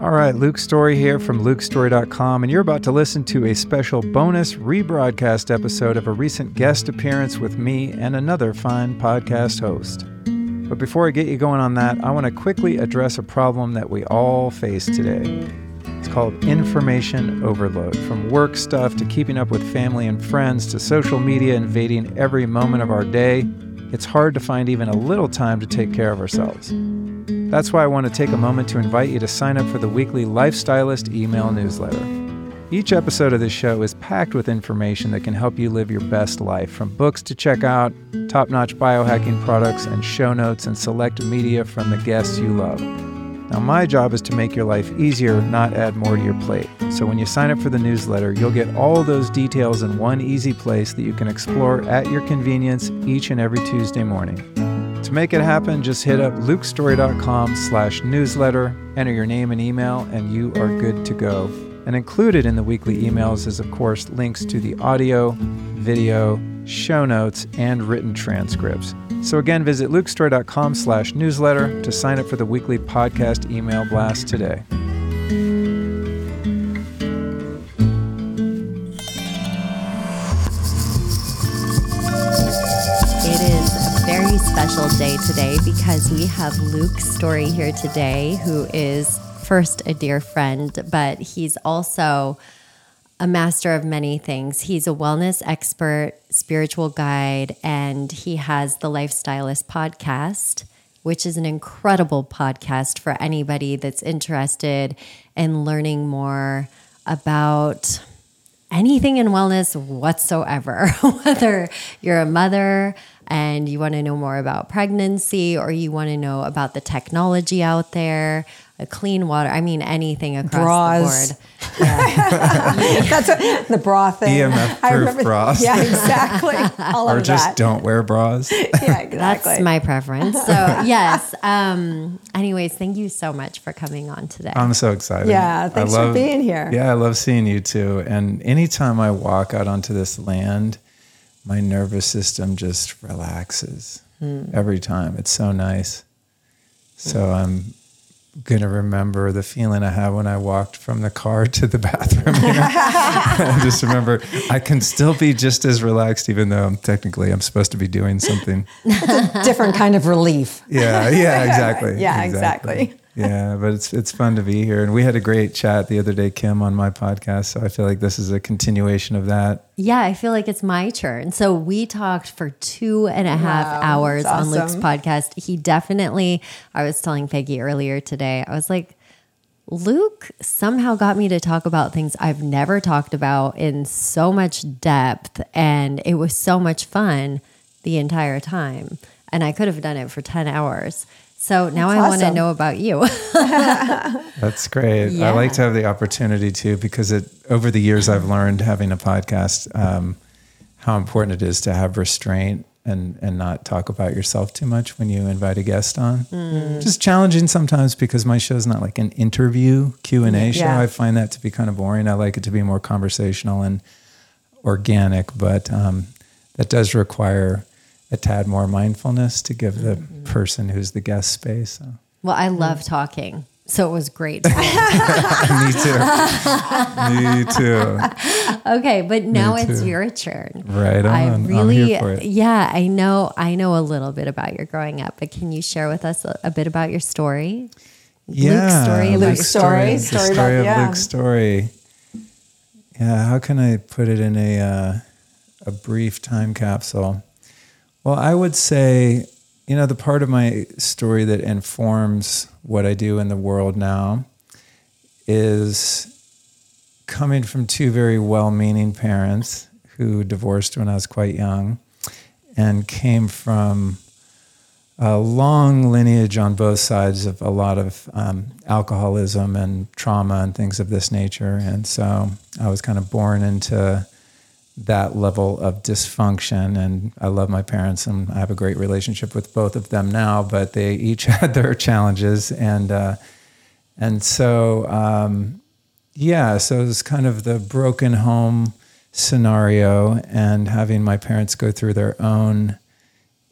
All right, Luke Storey here from lukestorey.com, and you're about to listen to a special bonus rebroadcast episode of a recent guest appearance with me and another fine podcast host. But before I get you going on that, I want to quickly address a problem that we all face today. It's called information overload. From work stuff to keeping up with family and friends to social media invading every moment of our day, it's hard to find even a little time to take care of ourselves. That's why I want to take a moment to invite you to sign up for the weekly Lifestylist email newsletter. Each episode of this show is packed with information that can help you live your best life, from books to check out, top notch biohacking products, and show notes and select media from the guests you love. Now, my job is to make your life easier, not add more to your plate. So, when you sign up for the newsletter, you'll get all those details in one easy place that you can explore at your convenience each and every Tuesday morning. To make it happen, just hit up lukestorey.com slash newsletter, enter your name and email, and you are good to go. And included in the weekly emails is, of course, links to the audio, video, show notes, and written transcripts. So again, visit lukestorey.com slash newsletter to sign up for the weekly podcast email blast today. It is a very special day today because we have Luke Storey here today, who is first a dear friend, but he's also a master of many things. He's a wellness expert, spiritual guide, and he has the Lifestylist podcast, which is an incredible podcast for anybody that's interested in learning more about anything in wellness whatsoever, whether you're a mother and you want to know more about pregnancy or you want to know about the technology out there, clean water, I mean, anything across Bras. the board. That's a, the bra thing. EMF I proof remember- bras. Yeah, exactly. All Or of just that. don't wear bras. Yeah, exactly. That's my preference. So, yes. Um, anyways, thank you so much for coming on today. I'm so excited. Yeah, I thanks for being here. Yeah, I love seeing you too. And anytime I walk out onto this land, my nervous system just relaxes Hmm. every time. It's so nice. So I'm gonna remember the feeling I had when I walked from the car to the bathroom. you know? I just remember I can still be just as relaxed, even though I'm technically I'm supposed to be doing something. It's a different kind of relief. Yeah, yeah, exactly. Yeah, exactly. Yeah, but it's it's fun to be here, and we had a great chat the other day, Kim, on my podcast. So I feel like this is a continuation of that. yeah, I feel like it's my turn. So, we talked for two and a half Wow, hours that's on Luke's podcast. He definitely, I was telling Peggy earlier today, I was like, Luke somehow got me to talk about things I've never talked about in so much depth. And it was so much fun the entire time. And I could have done it for 10 hours. So now I want to know about you. That's great. I like to have the opportunity to because it over the years I've learned having a podcast um, how important it is to have restraint and and not talk about yourself too much when you invite a guest on. Just challenging sometimes because my show is not like an interview Q and A show. Yeah. I find that to be kind of boring. I like it to be more conversational and organic, but um, that does require a tad more mindfulness to give the person who's the guest space. So. well, I love talking. So it was great. Me too. Me too. Okay, but now it's your turn. Right I on. I'm really, here for it. yeah, I know, I know a little bit about your growing up, but can you share with us a, a bit about your story? Luke's story about Luke's your story. The Story story about- of yeah. Luke's story. Yeah, how can I put it in a uh, a brief time capsule? Well, I would say, you know, the part of my story that informs what I do in the world now is coming from two very well-meaning parents who divorced when I was quite young and came from a long lineage on both sides of a lot of um, alcoholism and trauma and things of this nature. And so I was kind of born into that level of dysfunction. And I love my parents and I have a great relationship with both of them now, but they each had their challenges. And, uh, and so, um, yeah, so it was kind of the broken home scenario and having my parents go through their own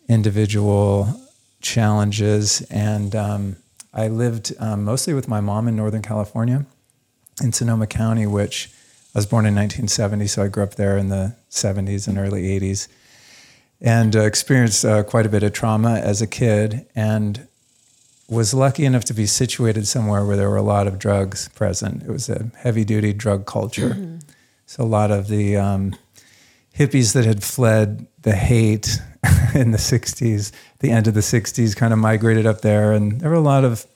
individual challenges. And um, I lived um, mostly with my mom in Northern California, in Sonoma County, which I was born in 1970, so I grew up there in the 70s and early 80s, and uh, experienced uh, quite a bit of trauma as a kid, and was lucky enough to be situated somewhere where there were a lot of drugs present. It was a heavy-duty drug culture, so a lot of the um, hippies that had fled the hate in the 60s, the end of the 60s, kind of migrated up there. And there were a lot of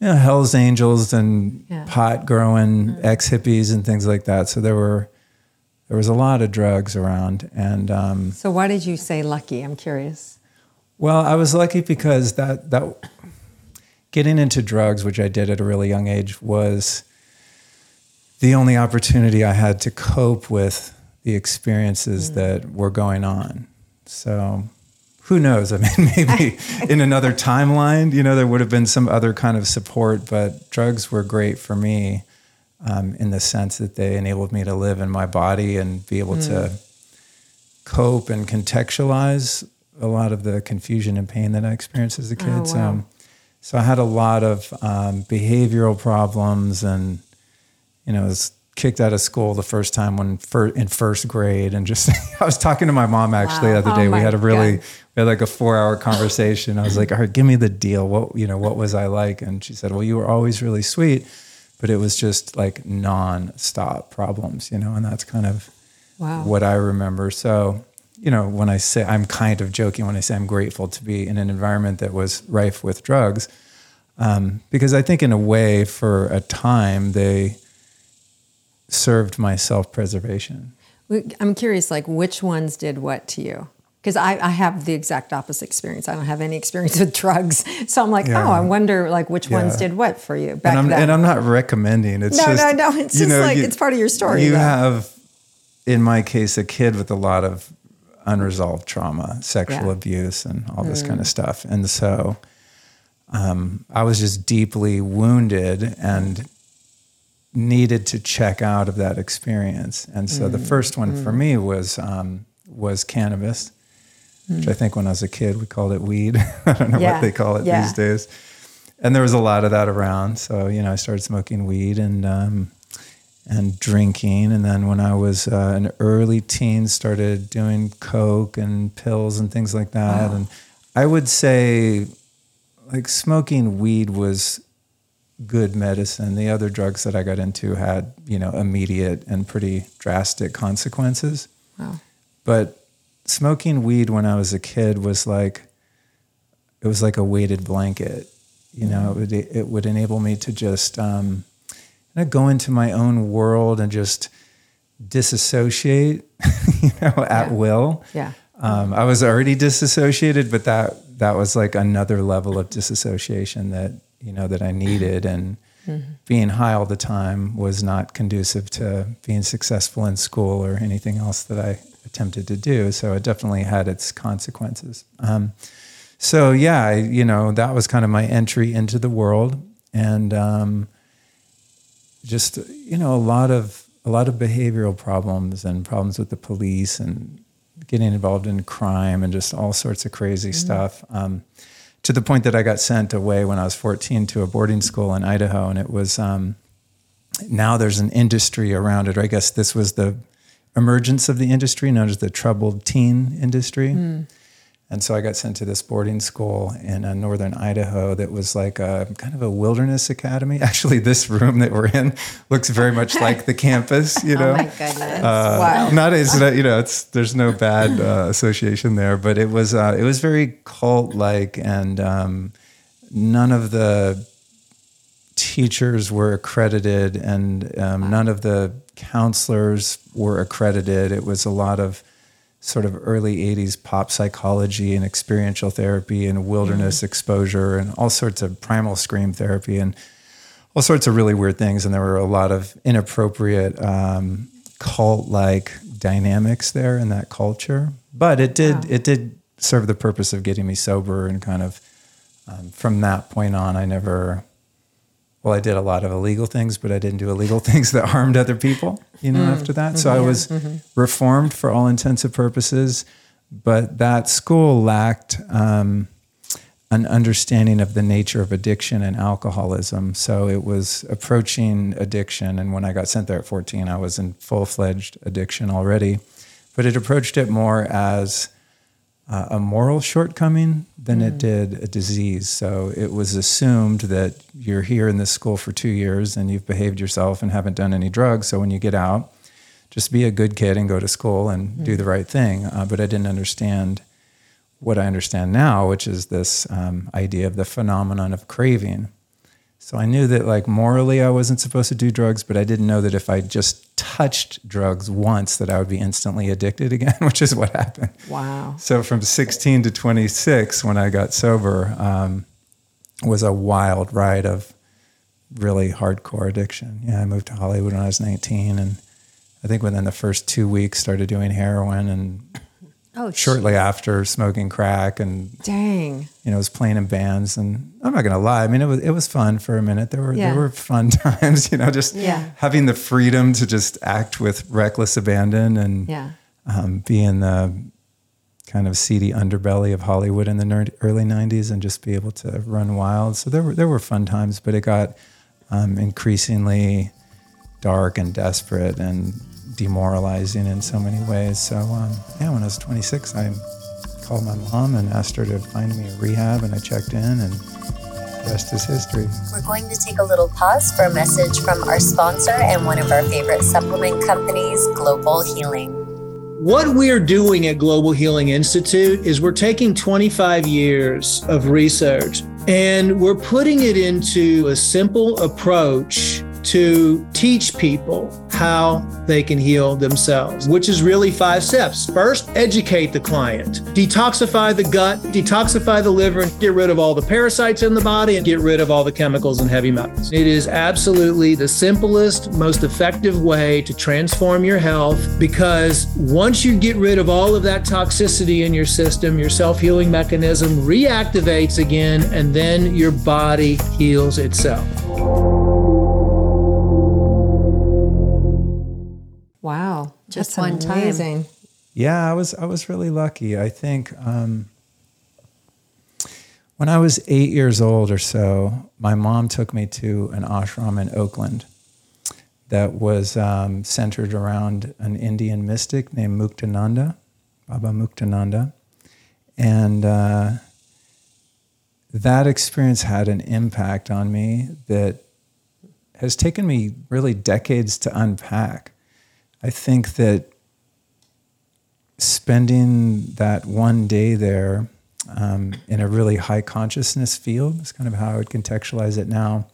you know, Hell's Angels and Yeah. pot growing ex hippies and things like that. So there were there was a lot of drugs around. And um, So why did you say lucky? I'm curious. well, I was lucky because that that getting into drugs, which I did at a really young age, was the only opportunity I had to cope with the experiences that were going on. So who knows? I mean, maybe in another timeline, you know, there would have been some other kind of support, but drugs were great for me um, in the sense that they enabled me to live in my body and be able to cope and contextualize a lot of the confusion and pain that I experienced as a kid. Oh, So, wow. so I had a lot of um, behavioral problems, and you know, was kicked out of school the first time when fir- in first grade, and just I was talking to my mom actually Wow. the other Oh day. we had a really God. We had like a four hour conversation. I was like, "All right, give me the deal. What you know, what was I like?" And she said, "Well, you were always really sweet." But it was just like non-stop problems, you know, and that's kind of Wow. what I remember. So, you know, when I say I'm kind of joking when I say I'm grateful to be in an environment that was rife with drugs, um, because I think in a way, for a time, they served my self-preservation. I'm curious, like which ones did what to you? Because I, I have the exact opposite experience. I don't have any experience with drugs, so I'm like, Yeah. oh, I wonder, like which ones did what for you back and I'm, then. and I'm not recommending. It's No, just no, no, it's you just know, like you- it's part of your story. You though. have, in my case, a kid with a lot of unresolved trauma, sexual Yeah. Mm. abuse, and all this kind of stuff. And so, um, I was just deeply wounded and needed to check out of that experience. And so, Mm. the first one for me was um, was cannabis. Which I think when I was a kid we called it weed. I don't know Mm. Yeah. what they call it Yeah. these days and there was a lot of that around. So you know, I started smoking weed and um, and drinking, and then when I was uh, an early teen, started doing coke and pills and things like that. And I would say, like smoking weed was good medicine. The other drugs that I got into had you know immediate and pretty drastic consequences. Wow. But smoking weed when I was a kid was like it was like a weighted blanket. You know, it would it would enable me to just um, kind of go into my own world and just disassociate, you know, at Yeah. will. Yeah. Um, I was already disassociated, but that that was like another level of disassociation that you know that I needed, and being high all the time was not conducive to being successful in school or anything else that I attempted to do. So it definitely had its consequences. Um, so yeah, I, you know that was kind of my entry into the world, and um, just you know a lot of a lot of behavioral problems and problems with the police and getting involved in crime and just all sorts of crazy stuff. Um, to the point that I got sent away when I was 14 to a boarding school in Idaho, and it was um, now there's an industry around it. Or I guess this was the emergence of the industry known as the troubled teen industry. And so I got sent to this boarding school in uh, northern Idaho that was like a kind of a wilderness academy. Actually, this room that we're in looks very much like the campus, you know. Oh my goodness. Uh, Wow. Not not, you know it's there's no bad uh, association there, but it was uh, it was very cult like, and um, none of the teachers were accredited, and um, none of the counselors were accredited. It was a lot of sort of early 80s pop psychology and experiential therapy and wilderness exposure and all sorts of primal scream therapy and all sorts of really weird things. And there were a lot of inappropriate um, cult like dynamics there in that culture. But it did it did serve the purpose of getting me sober and kind of um, from that point on, I never. Well, I did a lot of illegal things, but I didn't do illegal things that harmed other people. You know, mm-hmm. after that, mm-hmm. so I was mm-hmm. reformed for all intents and purposes. but that school lacked um, an understanding of the nature of addiction and alcoholism. So it was approaching addiction. And when I got sent there at 14, I was in full fledged addiction already. But it approached it more as uh, a moral shortcoming than mm. it did a disease. So it was assumed that you're here in this school for two years and you've behaved yourself and haven't done any drugs. So when you get out, just be a good kid and go to school and mm. do the right thing. Uh, but I didn't understand what I understand now, which is this um, idea of the phenomenon of craving. So I knew that, like, morally, I wasn't supposed to do drugs, but I didn't know that if I just touched drugs once, that I would be instantly addicted again, which is what happened. Wow. So from 16 to 26, when I got sober, um, was a wild ride of really hardcore addiction. Yeah, I moved to Hollywood when I was 19, and I think within the first two weeks, started doing heroin and Oh, shortly after smoking crack and dang, you know, was playing in bands and I'm not gonna lie. I mean, it was it was fun for a minute. There were yeah. there were fun times, you know, just yeah. having the freedom to just act with reckless abandon and yeah. um, be in the kind of seedy underbelly of Hollywood in the early '90s and just be able to run wild. So there were there were fun times, but it got um, increasingly dark and desperate and demoralizing in so many ways. So, um, yeah, when I was 26, I called my mom and asked her to find me a rehab, and I checked in, and the rest is history. We're going to take a little pause for a message from our sponsor and one of our favorite supplement companies, Global Healing. What we're doing at Global Healing Institute is we're taking 25 years of research and we're putting it into a simple approach to teach people how they can heal themselves, which is really five steps. First, educate the client, detoxify the gut, detoxify the liver, and get rid of all the parasites in the body and get rid of all the chemicals and heavy metals. It is absolutely the simplest, most effective way to transform your health because once you get rid of all of that toxicity in your system, your self healing mechanism reactivates again, and then your body heals itself. Wow, just That's one amazing. time. Yeah, I was I was really lucky. I think um, when I was eight years old or so, my mom took me to an ashram in Oakland that was um, centered around an Indian mystic named Muktananda, Baba Muktananda, and uh, that experience had an impact on me that has taken me really decades to unpack. I think that spending that one day there um, in a really high consciousness field is kind of how I would contextualize it now,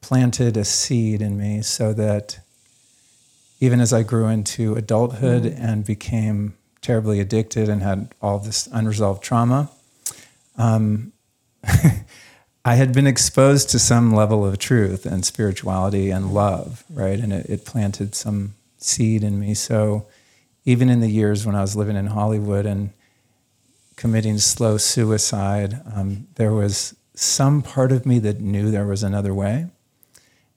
planted a seed in me so that even as I grew into adulthood mm. and became terribly addicted and had all this unresolved trauma, um, I had been exposed to some level of truth and spirituality and love, right? And it, it planted some seed in me. So even in the years when I was living in Hollywood and committing slow suicide, um, there was some part of me that knew there was another way.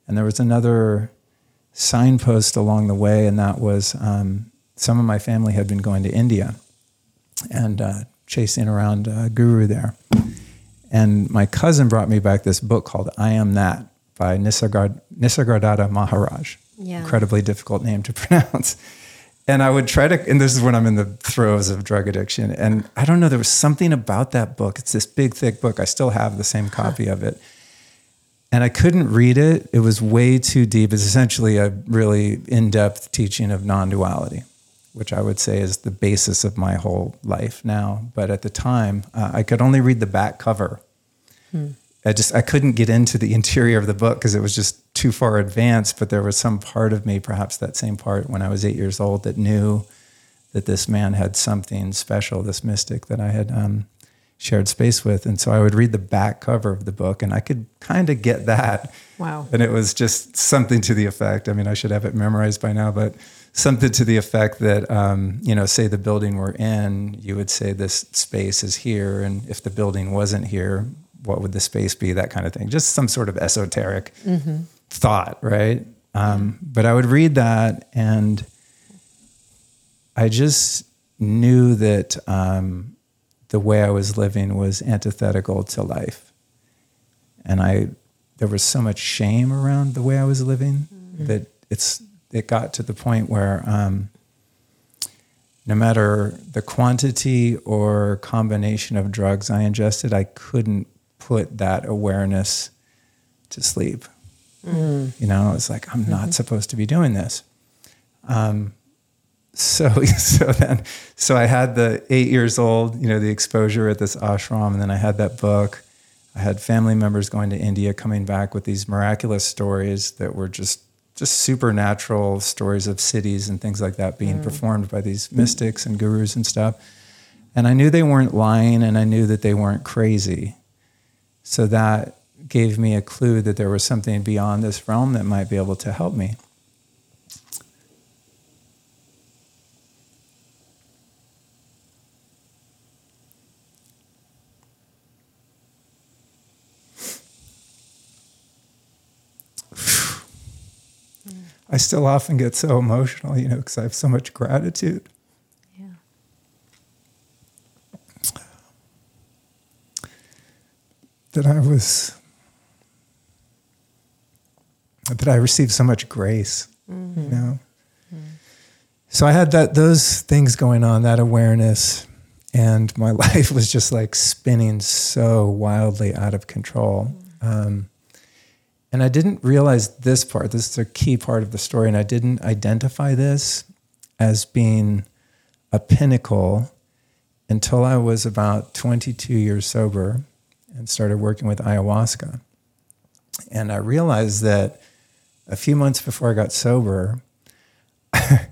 And there was another signpost along the way, and that was um, some of my family had been going to India and uh, chasing around a guru there. And my cousin brought me back this book called I Am That by Nisargadatta Maharaj yeah. incredibly difficult name to pronounce. And I would try to, and this is when I'm in the throes of drug addiction. And I don't know, there was something about that book. It's this big, thick book. I still have the same copy huh. of it. And I couldn't read it. It was way too deep. It's essentially a really in depth teaching of non duality, which I would say is the basis of my whole life now. But at the time, uh, I could only read the back cover. Hmm. I just I couldn't get into the interior of the book because it was just too far advanced. But there was some part of me, perhaps that same part when I was eight years old, that knew that this man had something special, this mystic that I had um, shared space with. And so I would read the back cover of the book, and I could kind of get that. Wow! And it was just something to the effect. I mean, I should have it memorized by now, but something to the effect that um, you know say the building we're in you would say this space is here and if the building wasn't here what would the space be? That kind of thing. Just some sort of esoteric mm-hmm. thought, right? Um, but I would read that and I just knew that um, the way I was living was antithetical to life, and I there was so much shame around the way I was living mm-hmm. that it's it got to the point where um, no matter the quantity or combination of drugs I ingested, I couldn't put that awareness to sleep. Mm. You know, it's like I'm mm-hmm. not supposed to be doing this. Um, so so then so I had the eight years old, you know, the exposure at this ashram, and then I had that book. I had family members going to India coming back with these miraculous stories that were just just supernatural stories of cities and things like that being mm. performed by these mystics and gurus and stuff. And I knew they weren't lying and I knew that they weren't crazy. So that gave me a clue that there was something beyond this realm that might be able to help me. I still often get so emotional, you know, because I have so much gratitude. That I was, that I received so much grace, mm-hmm. you know. Mm-hmm. So I had that those things going on, that awareness, and my life was just like spinning so wildly out of control. Mm-hmm. Um, and I didn't realize this part. This is a key part of the story. And I didn't identify this as being a pinnacle until I was about 22 years sober and started working with ayahuasca. And I realized that a few months before I got sober, I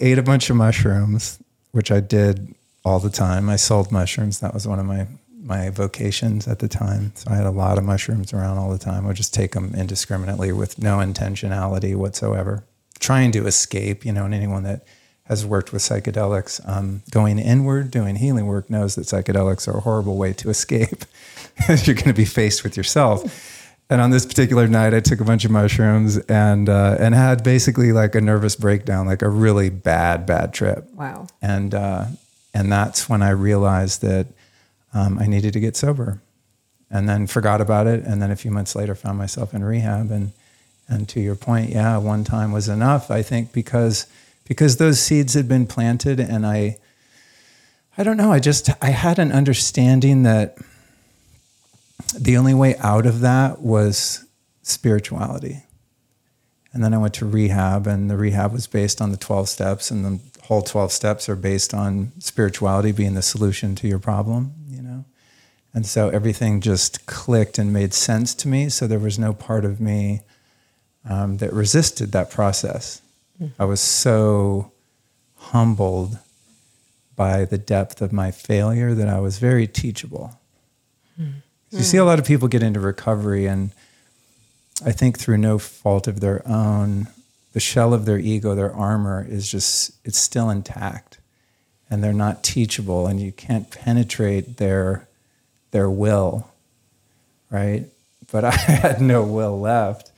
ate a bunch of mushrooms, which I did all the time. I sold mushrooms. That was one of my my vocations at the time. So I had a lot of mushrooms around all the time. I would just take them indiscriminately with no intentionality whatsoever, trying to escape, you know, and anyone that has worked with psychedelics, um, going inward, doing healing work, knows that psychedelics are a horrible way to escape. You're going to be faced with yourself. And on this particular night, I took a bunch of mushrooms and uh, and had basically like a nervous breakdown, like a really bad, bad trip. Wow. And uh, and that's when I realized that um, I needed to get sober, and then forgot about it. And then a few months later, found myself in rehab. And and to your point, yeah, one time was enough. I think because because those seeds had been planted, and I I don't know. I just I had an understanding that the only way out of that was spirituality. And then I went to rehab, and the rehab was based on the 12 steps, and the whole 12 steps are based on spirituality being the solution to your problem. You know. And so everything just clicked and made sense to me. So there was no part of me um, that resisted that process. I was so humbled by the depth of my failure that I was very teachable. Mm-hmm. You see a lot of people get into recovery, and I think through no fault of their own, the shell of their ego, their armor is just, it's still intact. And they're not teachable, and you can't penetrate their their will, right? But I had no will left,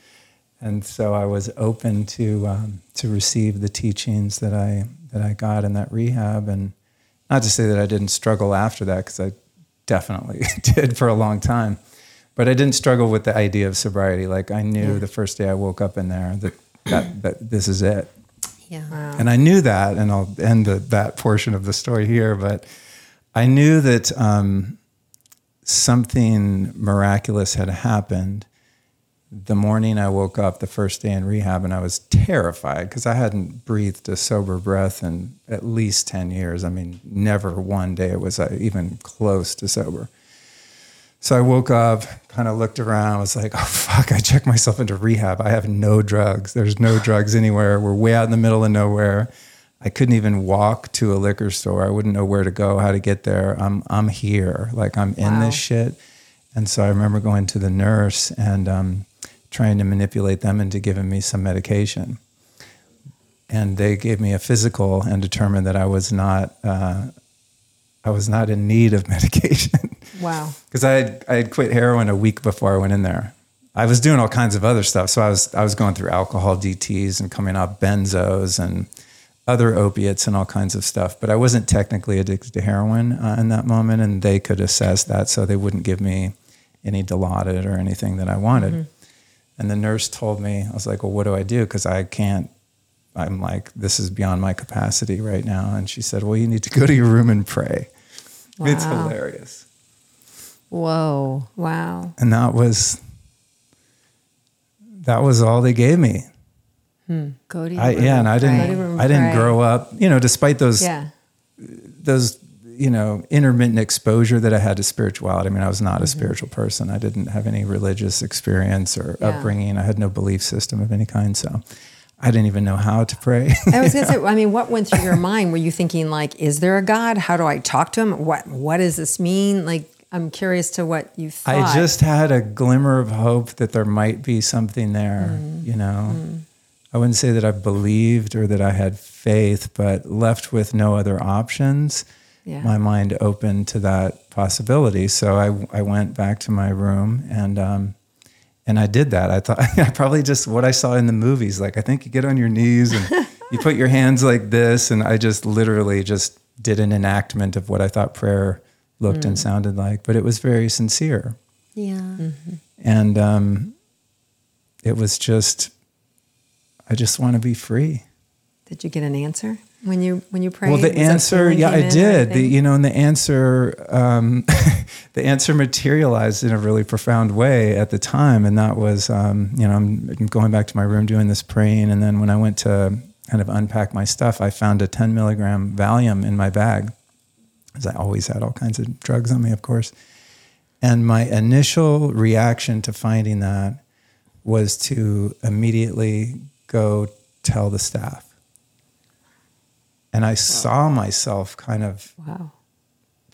and so I was open to um, to receive the teachings that I that I got in that rehab, and not to say that I didn't struggle after that, because I definitely did for a long time, but I didn't struggle with the idea of sobriety. Like I knew yeah. the first day I woke up in there that that, that this is it. Yeah. Wow. And I knew that, and I'll end the, that portion of the story here, but I knew that um, something miraculous had happened the morning I woke up the first day in rehab and I was terrified because I hadn't breathed a sober breath in at least 10 years. I mean, never one day was I even close to sober. So I woke up, kind of looked around, was like, oh, fuck, I checked myself into rehab. I have no drugs. There's no drugs anywhere. We're way out in the middle of nowhere. I couldn't even walk to a liquor store. I wouldn't know where to go, how to get there. I'm I'm here, like I'm in this shit. And so I remember going to the nurse and um, trying to manipulate them into giving me some medication. And they gave me a physical and determined that I was not uh, I was not in need of medication. Wow. Because I had, I had quit heroin a week before I went in there. I was doing all kinds of other stuff. So I was I was going through alcohol DTs and coming off benzos and other opiates and all kinds of stuff, but I wasn't technically addicted to heroin uh, in that moment, and they could assess that, so they wouldn't give me any Dilaudid or anything that I wanted. Mm-hmm. And the nurse told me, I was like, "Well, what do I do? Because I can't." I'm like, "This is beyond my capacity right now." And she said, "Well, you need to go to your room and pray." It's hilarious, Whoa. Wow. and that was that was all they gave me. Hmm. Go to your I, room yeah, and I pray. Go to your didn't. I didn't pray. grow up, you know, despite those Yeah. those you know intermittent exposure that I had to spirituality. I mean, I was not a Mm-hmm. spiritual person. I didn't have any religious experience or Yeah. upbringing. I had no belief system of any kind, so I didn't even know how to pray. I was gonna say, I mean, what went through your mind? Were you thinking like, is there a God? How do I talk to him? What what does this mean? Like I'm curious to what you thought. I just had a glimmer of hope that there might be something there, Mm. you know. I wouldn't say that I believed or that I had faith, but left with no other options, Yeah. my mind opened to that possibility. So I, I went back to my room and um, and I did that. I thought I probably just what I saw in the movies. Like I think you get on your knees and you put your hands like this, and I just literally just did an enactment of what I thought prayer looked and sounded like. But it was very sincere Yeah. and um, it was just i just want to be free Did you get an answer when you when you prayed? well the answer yeah i did the, you know and the answer um, the answer materialized in a really profound way at the time and that was um, you know I'm, I'm going back to my room doing this praying and then when i went to kind of unpack my stuff i found a 10 milligram valium in my bag because i always had all kinds of drugs on me of course and my initial reaction to finding that was to immediately go tell the staff. And I saw myself kind of wow.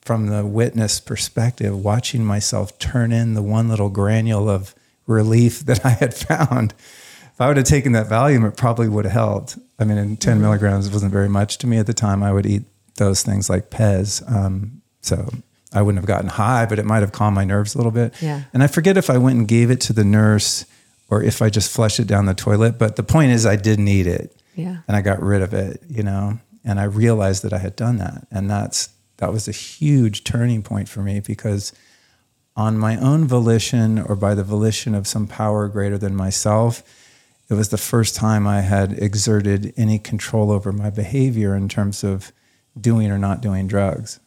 from the witness perspective, watching myself turn in the one little granule of relief that I had found. If I would have taken that Valium, it probably would have helped. I mean, in 10 milligrams wasn't very much to me at the time. I would eat those things like Pez. Um, so I wouldn't have gotten high, but it might have calmed my nerves a little bit. Yeah. And I forget if I went and gave it to the nurse or if I just flushed it down the toilet. But the point is, I didn't eat it Yeah. and I got rid of it, you know, and I realized that I had done that. And that's, that was a huge turning point for me because on my own volition or by the volition of some power greater than myself, it was the first time I had exerted any control over my behavior in terms of doing or not doing drugs.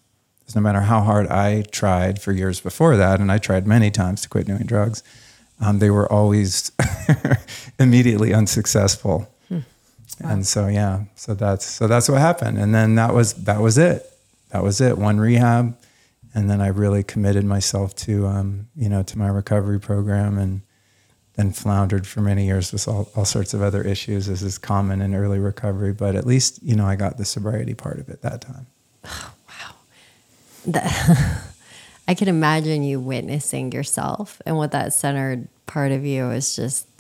'Cause no matter how hard I tried for years before that, and I tried many times to quit doing drugs, um, they were always immediately unsuccessful. And so yeah, so that's so that's what happened. And then that was that was it. That was it. One rehab, and then I really committed myself to um, you know to my recovery program, and then floundered for many years with all, all sorts of other issues, as is common in early recovery. But at least you know I got the sobriety part of it that time. Wow. I can imagine you witnessing yourself and what that centered part of you is just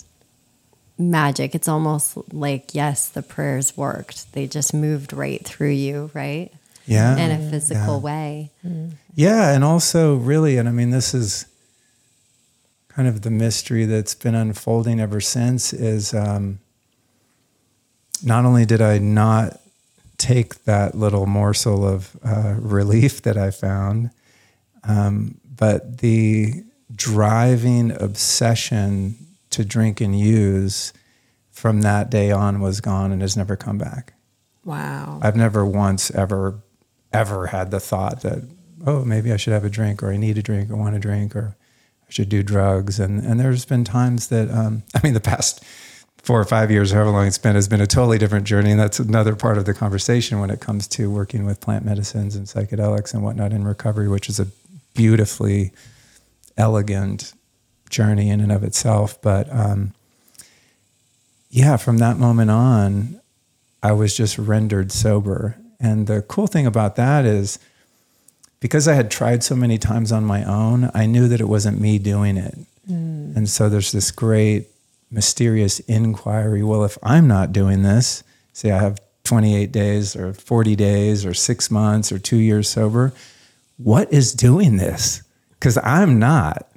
magic. It's almost like, yes, the prayers worked. They just moved right through you, right? Yeah, In a physical Yeah. way. Yeah, and also really, and I mean, this is kind of the mystery that's been unfolding ever since. Is um, not only did I not take that little morsel of uh, relief that I found, um, but the driving obsession to drink and use from that day on was gone and has never come back. Wow. I've never once ever ever had the thought that oh maybe I should have a drink or I need a drink or want a drink or I should do drugs and and there's been times that um, I mean the past four or five years however long it's been has been a totally different journey and that's another part of the conversation when it comes to working with plant medicines and psychedelics and whatnot in recovery which is a beautifully elegant journey in and of itself but um, yeah from that moment on I was just rendered sober. And the cool thing about that is because I had tried so many times on my own, I knew that it wasn't me doing it. And so there's this great mysterious inquiry well, if I'm not doing this, say I have 28 days or 40 days or six months or two years sober, what is doing this? Because I'm not.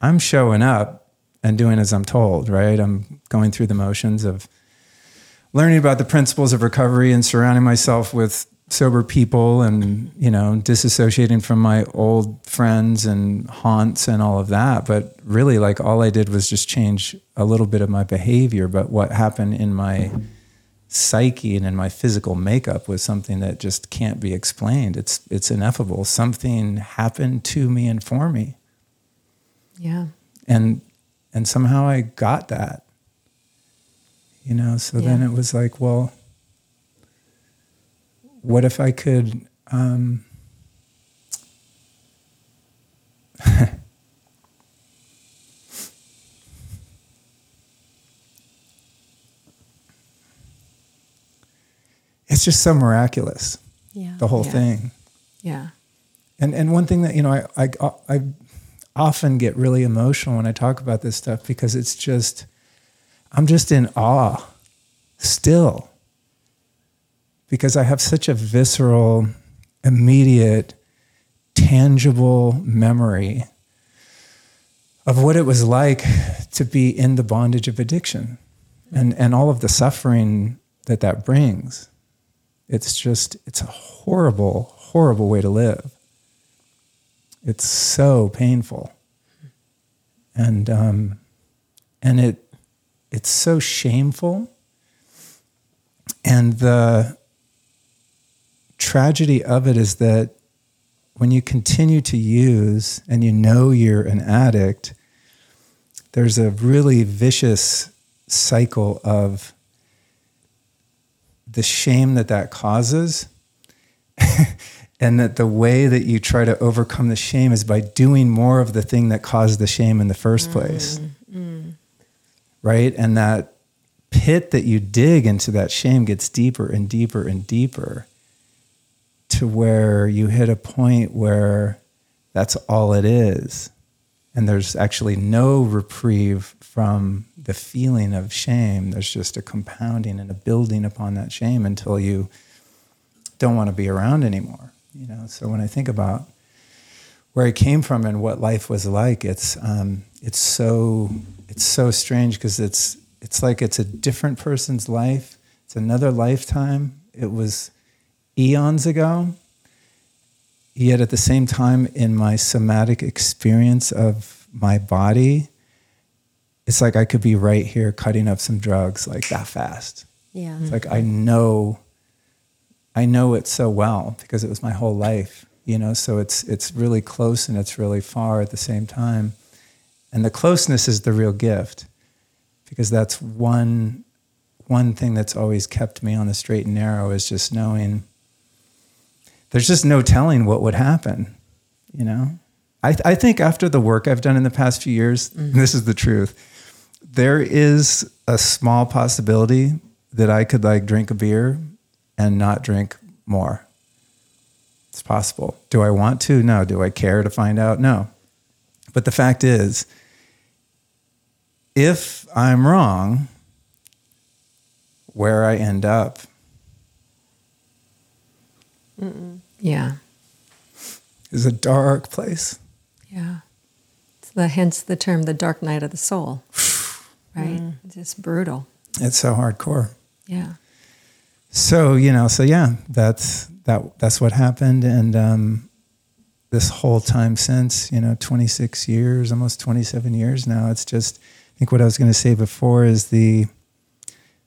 I'm showing up and doing as I'm told, right? I'm going through the motions of learning about the principles of recovery and surrounding myself with sober people and you know disassociating from my old friends and haunts and all of that. But really like all i did was just change a little bit of my behavior. But what happened in my psyche and in my physical makeup was something that just can't be explained. It's it's ineffable. Something happened to me and for me Yeah. and and somehow i got that you know so then it was like well what if i could um, it's just so miraculous Yeah. the whole Yeah. thing Yeah. and and one thing that you know I, I I often get really emotional when I talk about this stuff because it's just I'm just in awe still because I have such a visceral immediate tangible memory of what it was like to be in the bondage of addiction and and all of the suffering that that brings. It's just it's a horrible horrible way to live it's so painful. And um, and it it's so shameful. And the tragedy of it is that when you continue to use and you know you're an addict there's a really vicious cycle of the shame that that causes and that the way that you try to overcome the shame is by doing more of the thing that caused the shame in the first place. Mm, mm. Right? And that pit that you dig into that shame gets deeper and deeper and deeper to where you hit a point where that's all it is. And there's actually no reprieve from the feeling of shame. There's just a compounding and a building upon that shame until you don't want to be around anymore you know so when i think about where i came from and what life was like it's um, it's so it's so strange because it's it's like it's a different person's life. It's another lifetime. It was eons ago yet at the same time in my somatic experience of my body it's like i could be right here cutting up some drugs like that fast. Yeah. it's like I know, I know it so well because it was my whole life, you know. So it's it's really close and it's really far at the same time, and the closeness is the real gift, because that's one one thing that's always kept me on the straight and narrow is just knowing. There's just no telling what would happen, you know. I I think after the work I've done in the past few years, and this is the truth there is a small possibility that I could like drink a beer and not drink more. It's possible. Do I want to? No. Do I care to find out? No. But the fact is, if I'm wrong, where I end up Yeah. is a dark place. Yeah. It's the hence the term the dark night of the soul. Right? Mm. It's just brutal. It's so hardcore. Yeah. So you know, so yeah, that's that. That's what happened, and um, this whole time since, you know, 26 years, almost 27 years now. It's just, I think what I was going to say before is the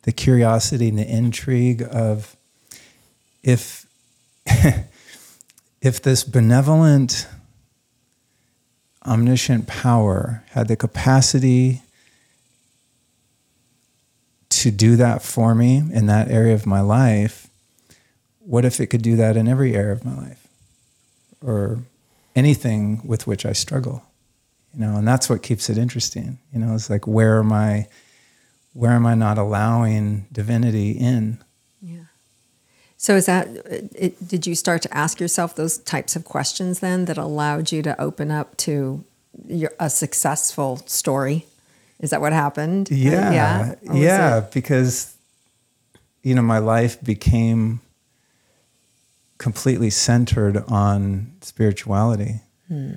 the curiosity and the intrigue of if if this benevolent, omniscient power had the capacity to do that for me in that area of my life, what if it could do that in every area of my life or anything with which I struggle? You know, and that's what keeps it interesting. You know, it's like where am I where am I not allowing divinity in? Yeah. So is that uh, it, did you start to ask yourself those types of questions then that allowed you to open up to your, a successful story? Is that what happened? Yeah. Yeah. Yeah, because you know, my life became completely centered on spirituality. Hmm.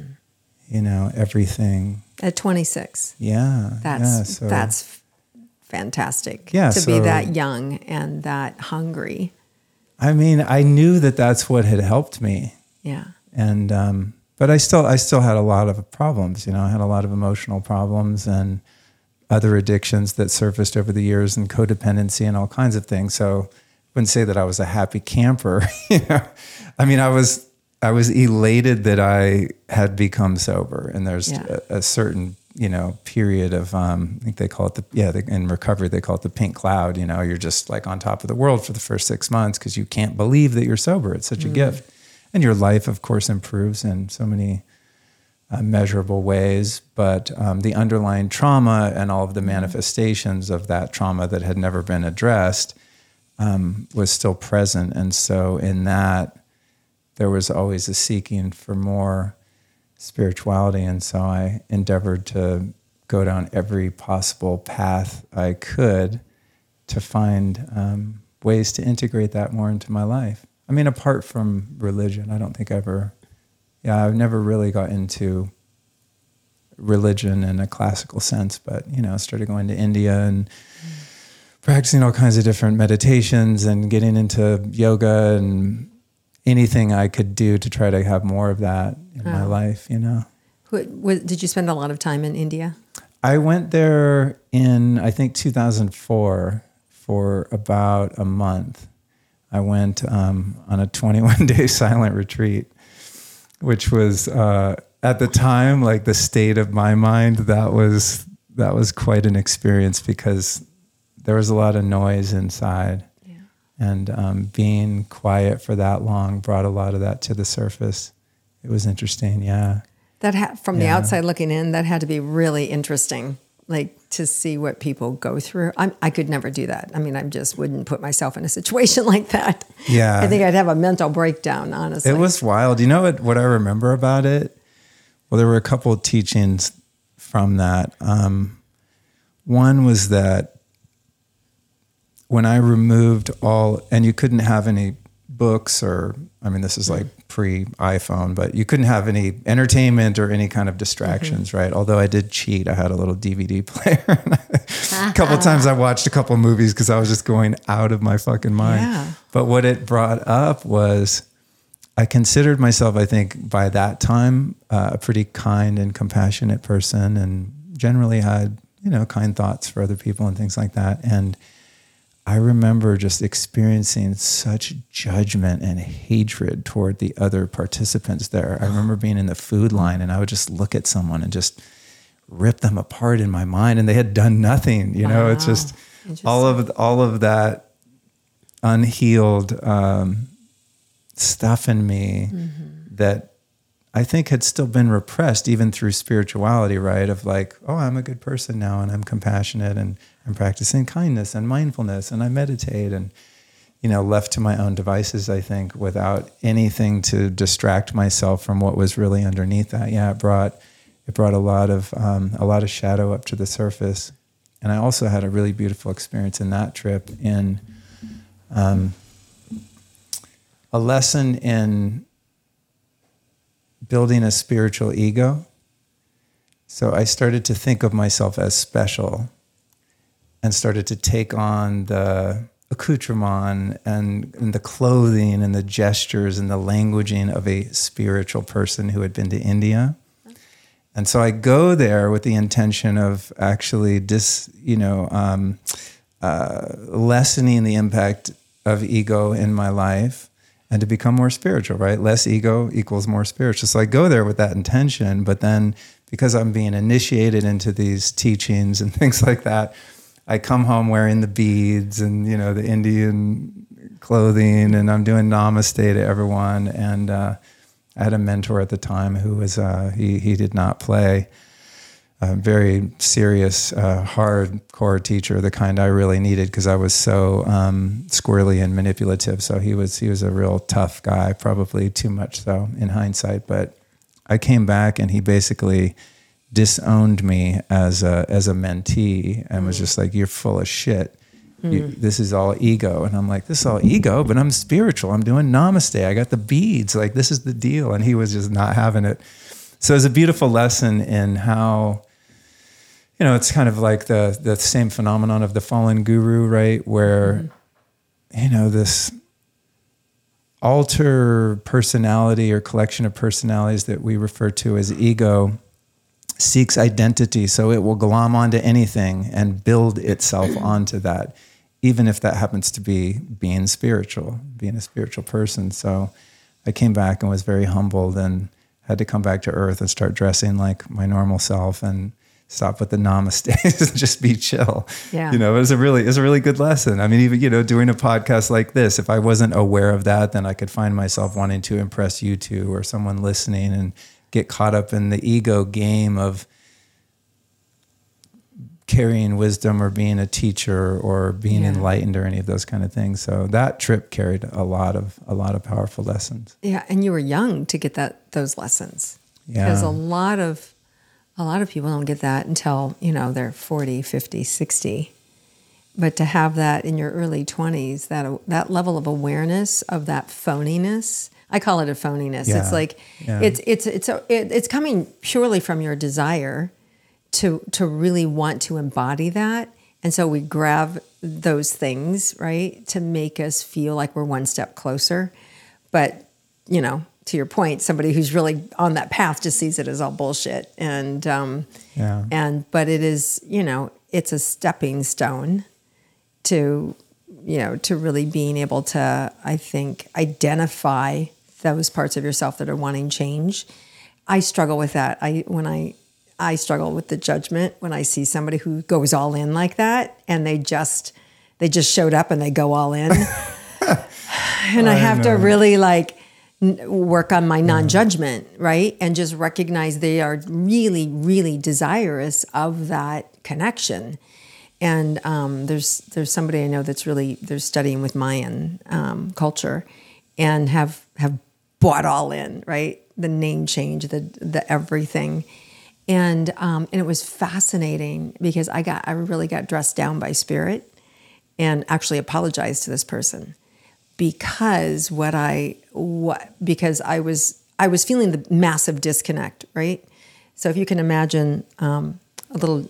You know, everything. At 26. Yeah. That's yeah, so- that's fantastic. Yeah, to so- be that young and that hungry. I mean, I knew that that's what had helped me. Yeah. and um, but I still I still had a lot of problems. You know, I had a lot of emotional problems and other addictions that surfaced over the years, and codependency and all kinds of things. So I wouldn't say that I was a happy camper. you know, I mean, I was I was elated that I had become sober, and there's Yeah. a, a certain you know period of um, I think they call it the yeah the, in recovery they call it the pink cloud. You know, you're just like on top of the world for the first six months because you can't believe that you're sober. It's such a gift and your life, of course, improves in so many uh, measurable ways. But um, the underlying trauma and all of the manifestations of that trauma that had never been addressed um, was still present. And so, in that, there was always a seeking for more spirituality. And so, I endeavored to go down every possible path I could to find um, ways to integrate that more into my life. I mean, apart from religion, I don't think I ever, yeah, I've never really got into religion in a classical sense, but, you know, started going to India and practicing all kinds of different meditations and getting into yoga and anything I could do to try to have more of that in my life, you know. Did you spend a lot of time in India? I went there in I think 2004 for about a month. I went um, on a 21 day silent retreat, which was uh, at the time like the state of my mind. That was that was quite an experience because there was a lot of noise inside, and um, being quiet for that long brought a lot of that to the surface. It was interesting, yeah. That ha- from the outside looking in, that had to be really interesting, like to see what people go through. I'm, I could never do that. I mean, I just wouldn't put myself in a situation like that. Yeah. I think I'd have a mental breakdown. Honestly, It was wild. You know what? What I remember about it? Well, there were a couple of teachings from that. Um, one was that when I removed all, and you couldn't have any books or, I mean, this is like pre iPhone, but you couldn't have any entertainment or any kind of distractions, right? Although I did cheat. I had a little DVD player. a couple times I watched a couple movies because I was just going out of my fucking mind. Yeah. But what it brought up was I considered myself, I think, by that time, uh, a pretty kind and compassionate person, and generally had you know kind thoughts for other people and things like that. And I remember just experiencing such judgment and hatred toward the other participants there. I remember being in the food line, and I would just look at someone and just rip them apart in my mind, and they had done nothing. You know, it's just all of all of that unhealed um, stuff in me that I think had still been repressed even through spirituality, right? Of like, oh, I'm a good person now and I'm compassionate and I'm practicing kindness and mindfulness and I meditate and, you know, left to my own devices, I think, without anything to distract myself from what was really underneath that. Yeah, it brought it brought a lot of um, a lot of shadow up to the surface. And I also had a really beautiful experience in that trip in um, a lesson in building a spiritual ego. So I started to think of myself as special and started to take on the accoutrement and, and the clothing and the gestures and the languaging of a spiritual person who had been to India. And so I go there with the intention of actually dis, you know, um, uh, lessening the impact of ego in my life and to become more spiritual, right? Less ego equals more spiritual. So I go there with that intention, but then because I'm being initiated into these teachings and things like that, I come home wearing the beads and you know the Indian clothing, and I'm doing namaste to everyone. And uh, I had a mentor at the time who was uh, he he did not play a very serious, uh, hardcore teacher, the kind I really needed because I was so um, squirrely and manipulative. So he was he was a real tough guy, probably too much so in hindsight. But I came back and he basically disowned me as a as a mentee and was mm. just like, "You're full of shit." You, mm. this is all ego, and I'm like, this is all ego, but I'm spiritual. I'm doing namaste. I got the beads. Like this is the deal, and he was just not having it. So it's a beautiful lesson in how you know, it's kind of like the the same phenomenon of the fallen guru, right? Where mm-hmm. you know this alter personality or collection of personalities that we refer to as ego seeks identity so it will glom onto anything and build itself onto that even if that happens to be being spiritual being a spiritual person so i came back and was very humbled and had to come back to earth and start dressing like my normal self and stop with the namaste and just be chill. Yeah. You know, it was a really, it was a really good lesson. I mean, even, you know, doing a podcast like this, if I wasn't aware of that, then I could find myself wanting to impress you two or someone listening and get caught up in the ego game of carrying wisdom or being a teacher or being Yeah. enlightened or any of those kind of things. So that trip carried a lot of, a lot of powerful lessons. Yeah, and you were young to get that those lessons. Yeah. Because a lot of a lot of people don't get that until, you know, they're 40, 50, 60. But to have that in your early 20s, that that level of awareness of that phoniness, I call it a phoniness. Yeah. It's like Yeah. it's it's it's a, it, it's coming purely from your desire to to really want to embody that. And so we grab those things, right, to make us feel like we're one step closer. But, you know, to your point, somebody who's really on that path just sees it as all bullshit. And um Yeah. and but it is, you know, it's a stepping stone to you know, to really being able to, I think, identify those parts of yourself that are wanting change. I struggle with that. I when I I struggle with the judgment when I see somebody who goes all in like that and they just they just showed up and they go all in. and I, I have to really like work on my non-judgment, right? And just recognize they are really really desirous of that connection. And um, there's there's somebody I know that's really they're studying with Mayan um, culture, and have have bought all in right the name change the the everything, and um, and it was fascinating because I got I really got dressed down by spirit, and actually apologized to this person because what I what because I was I was feeling the massive disconnect right. So if you can imagine um, a little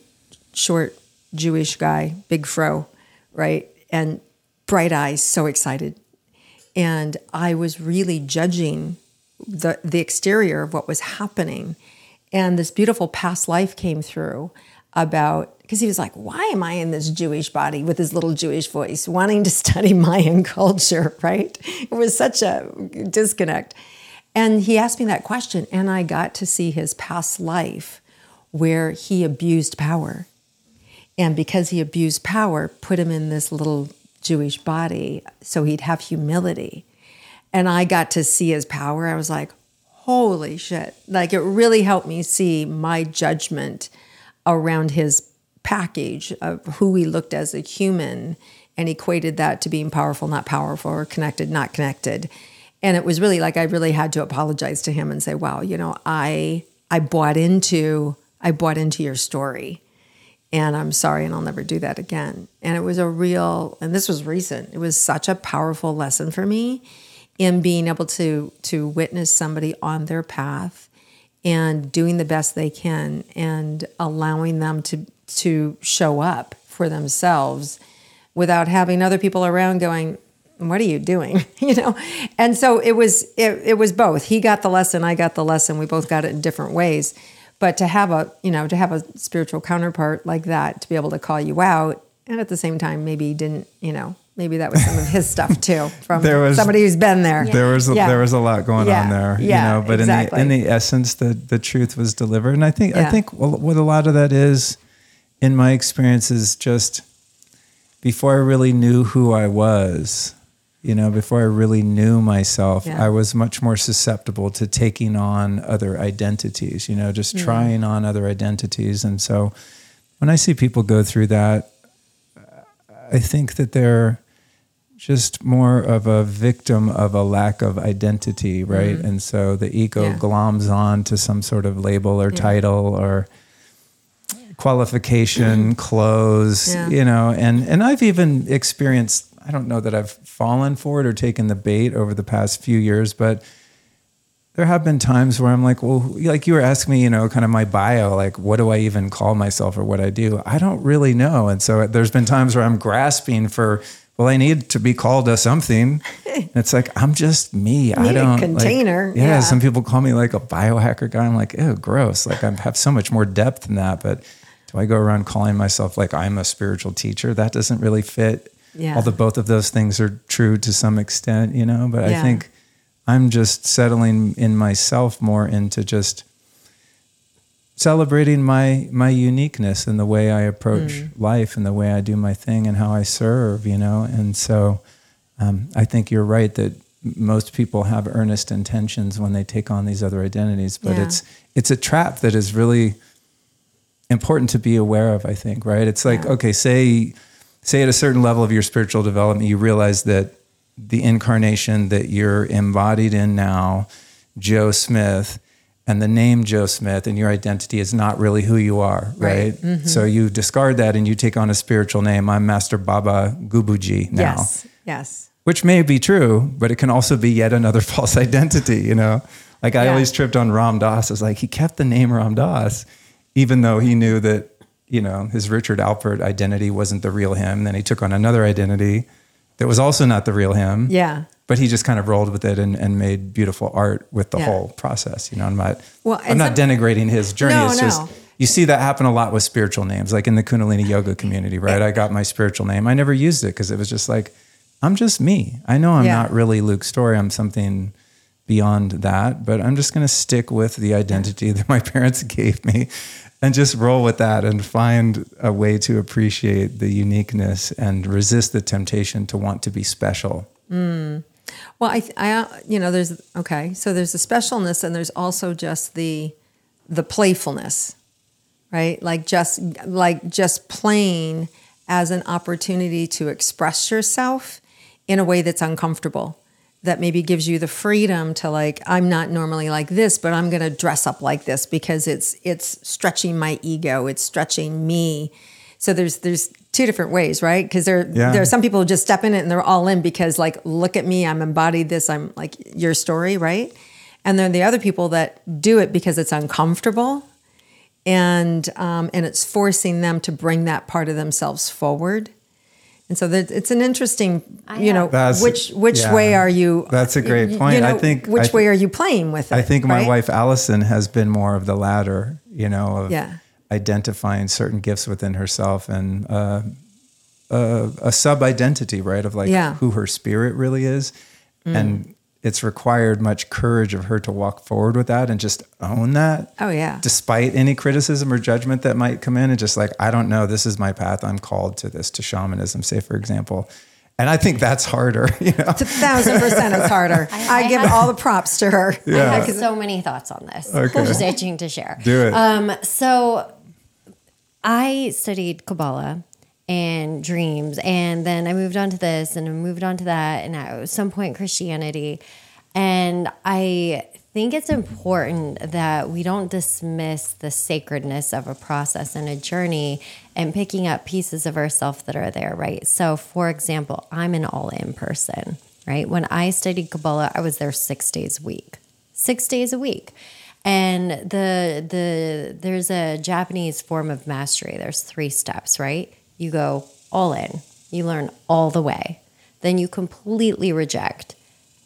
short Jewish guy, big fro, right? And bright eyes, so excited. And I was really judging the the exterior of what was happening. And this beautiful past life came through about because he was like, why am I in this Jewish body with his little Jewish voice, wanting to study Mayan culture, right? It was such a disconnect. And he asked me that question, and I got to see his past life where he abused power. And because he abused power, put him in this little Jewish body so he'd have humility. And I got to see his power. I was like, holy shit. Like it really helped me see my judgment around his package of who he looked as a human and equated that to being powerful, not powerful, or connected, not connected. And it was really like I really had to apologize to him and say, wow, you know, I I bought into I bought into your story and I'm sorry and I'll never do that again. And it was a real and this was recent. It was such a powerful lesson for me in being able to to witness somebody on their path and doing the best they can and allowing them to to show up for themselves without having other people around going what are you doing? You know? And so it was it, it was both. He got the lesson i got the lesson. We both got it in different ways but to have a you know to have a spiritual counterpart like that to be able to call you out and at the same time maybe didn't you know maybe that was some of his stuff too from There was- somebody who's been there there was a, Yeah. there was a lot going Yeah. on there, Yeah, you know. But exactly. in the in the essence, the the truth was delivered, and I think I think what a lot of that is, in my experience, is just before I really knew who I was, you know, before I really knew myself, Yeah. I was much more susceptible to taking on other identities, you know, just trying on other identities, and so when I see people go through that, I think that they're just more of a victim of a lack of identity, right? And so the ego Mm-hmm. Yeah. gloms on to some sort of label or title or qualification, clothes, Mm-hmm. Yeah. you know, and and I've even experienced I don't know that I've fallen for it or taken the bait over the past few years, but there have been times where I'm like, well, like you were asking me, you know, kind of my bio, like what do I even call myself or what I do? I don't really know. And so there's been times where I'm grasping for, well, I need to be called a something. It's like, I'm just me. I don't like- container, yeah, yeah. Some people call me like a biohacker guy. I'm like, ew, gross. Like I have so much more depth than that. But do I go around calling myself like I'm a spiritual teacher? That doesn't really fit. Yeah. Although both of those things are true to some extent, you know, but I think I'm just settling in myself more into just celebrating my my uniqueness and the way I approach Mm. life and the way I do my thing and how I serve, you know. And so um, I think you're right that most people have earnest intentions when they take on these other identities, but Yeah. it's it's a trap that is really important to be aware of. I think, right? It's like Yeah. okay, say say at a certain level of your spiritual development, you realize that the incarnation that you're embodied in now, Joe Smith, and the name Joe Smith and your identity is not really who you are, right? Right. Mm-hmm. So you discard that and you take on a spiritual name. I'm Master Baba Gubuji now Yes. Yes. which may be true, but it can also be yet another false identity, you know? Like I Yeah. always tripped on Ram Dass. I was like, he kept the name Ram Dass, even though he knew that, you know, his Richard Alpert identity wasn't the real him. Then he took on another identity that was also not the real him. Yeah. But he just kind of rolled with it and, and made beautiful art with the Yeah. whole process. You know, I'm not Well, I'm not denigrating his journey. No, it's just no. you see that happen a lot with spiritual names, like in the Kundalini yoga community, right? I got my spiritual name. I never used it because it was just like, I'm just me. I know I'm Yeah. not really Luke Storey. I'm something beyond that, but I'm just going to stick with the identity that my parents gave me and just roll with that and find a way to appreciate the uniqueness and resist the temptation to want to be special. Well, I, I, uh, you know, there's okay. So there's the specialness, and there's also just the, the playfulness, right? Like just like just playing as an opportunity to express yourself in a way that's uncomfortable. That maybe gives you the freedom to like, I'm not normally like this, but I'm going to dress up like this because it's it's stretching my ego, it's stretching me. So there's there's two different ways, right? Because there Yeah. there are some people who just step in it and they're all in because like, look at me, I'm embodied this, I'm like your story, right? And then the other people that do it because it's uncomfortable, and um, and it's forcing them to bring that part of themselves forward. And so that it's an interesting, you know, That's- which which yeah. way are you? That's a great you point. I think- which I th- way are you playing with it? I think my right? wife Allison has been more of the latter, you know, of Yeah. identifying certain gifts within herself and uh, uh, a sub identity, right, of like Yeah. Mm. who her spirit really is, and it's required much courage of her to walk forward with that and just own that. Oh yeah, Despite any criticism or judgment that might come in, and just like, I don't know, this is my path. I'm called to this, to shamanism, say, for example. And I think that's harder, you know? it's a thousand percent it's harder. I, I give have- all the props to her. Yeah. I have so many thoughts on this. Okay. I'm just itching to share. Do it. Um, so I studied Kabbalah and dreams, and then I moved on to this, and I moved on to that, and at some point Christianity, and I think it's important that we don't dismiss the sacredness of a process and a journey and picking up pieces of ourselves that are there, right? So, for example, I'm an all in person, right? When I studied Kabbalah, I was there six days a week, six days a week. And the the there's a Japanese form of mastery. There's three steps, right? You go all in. You learn all the way. Then you completely reject.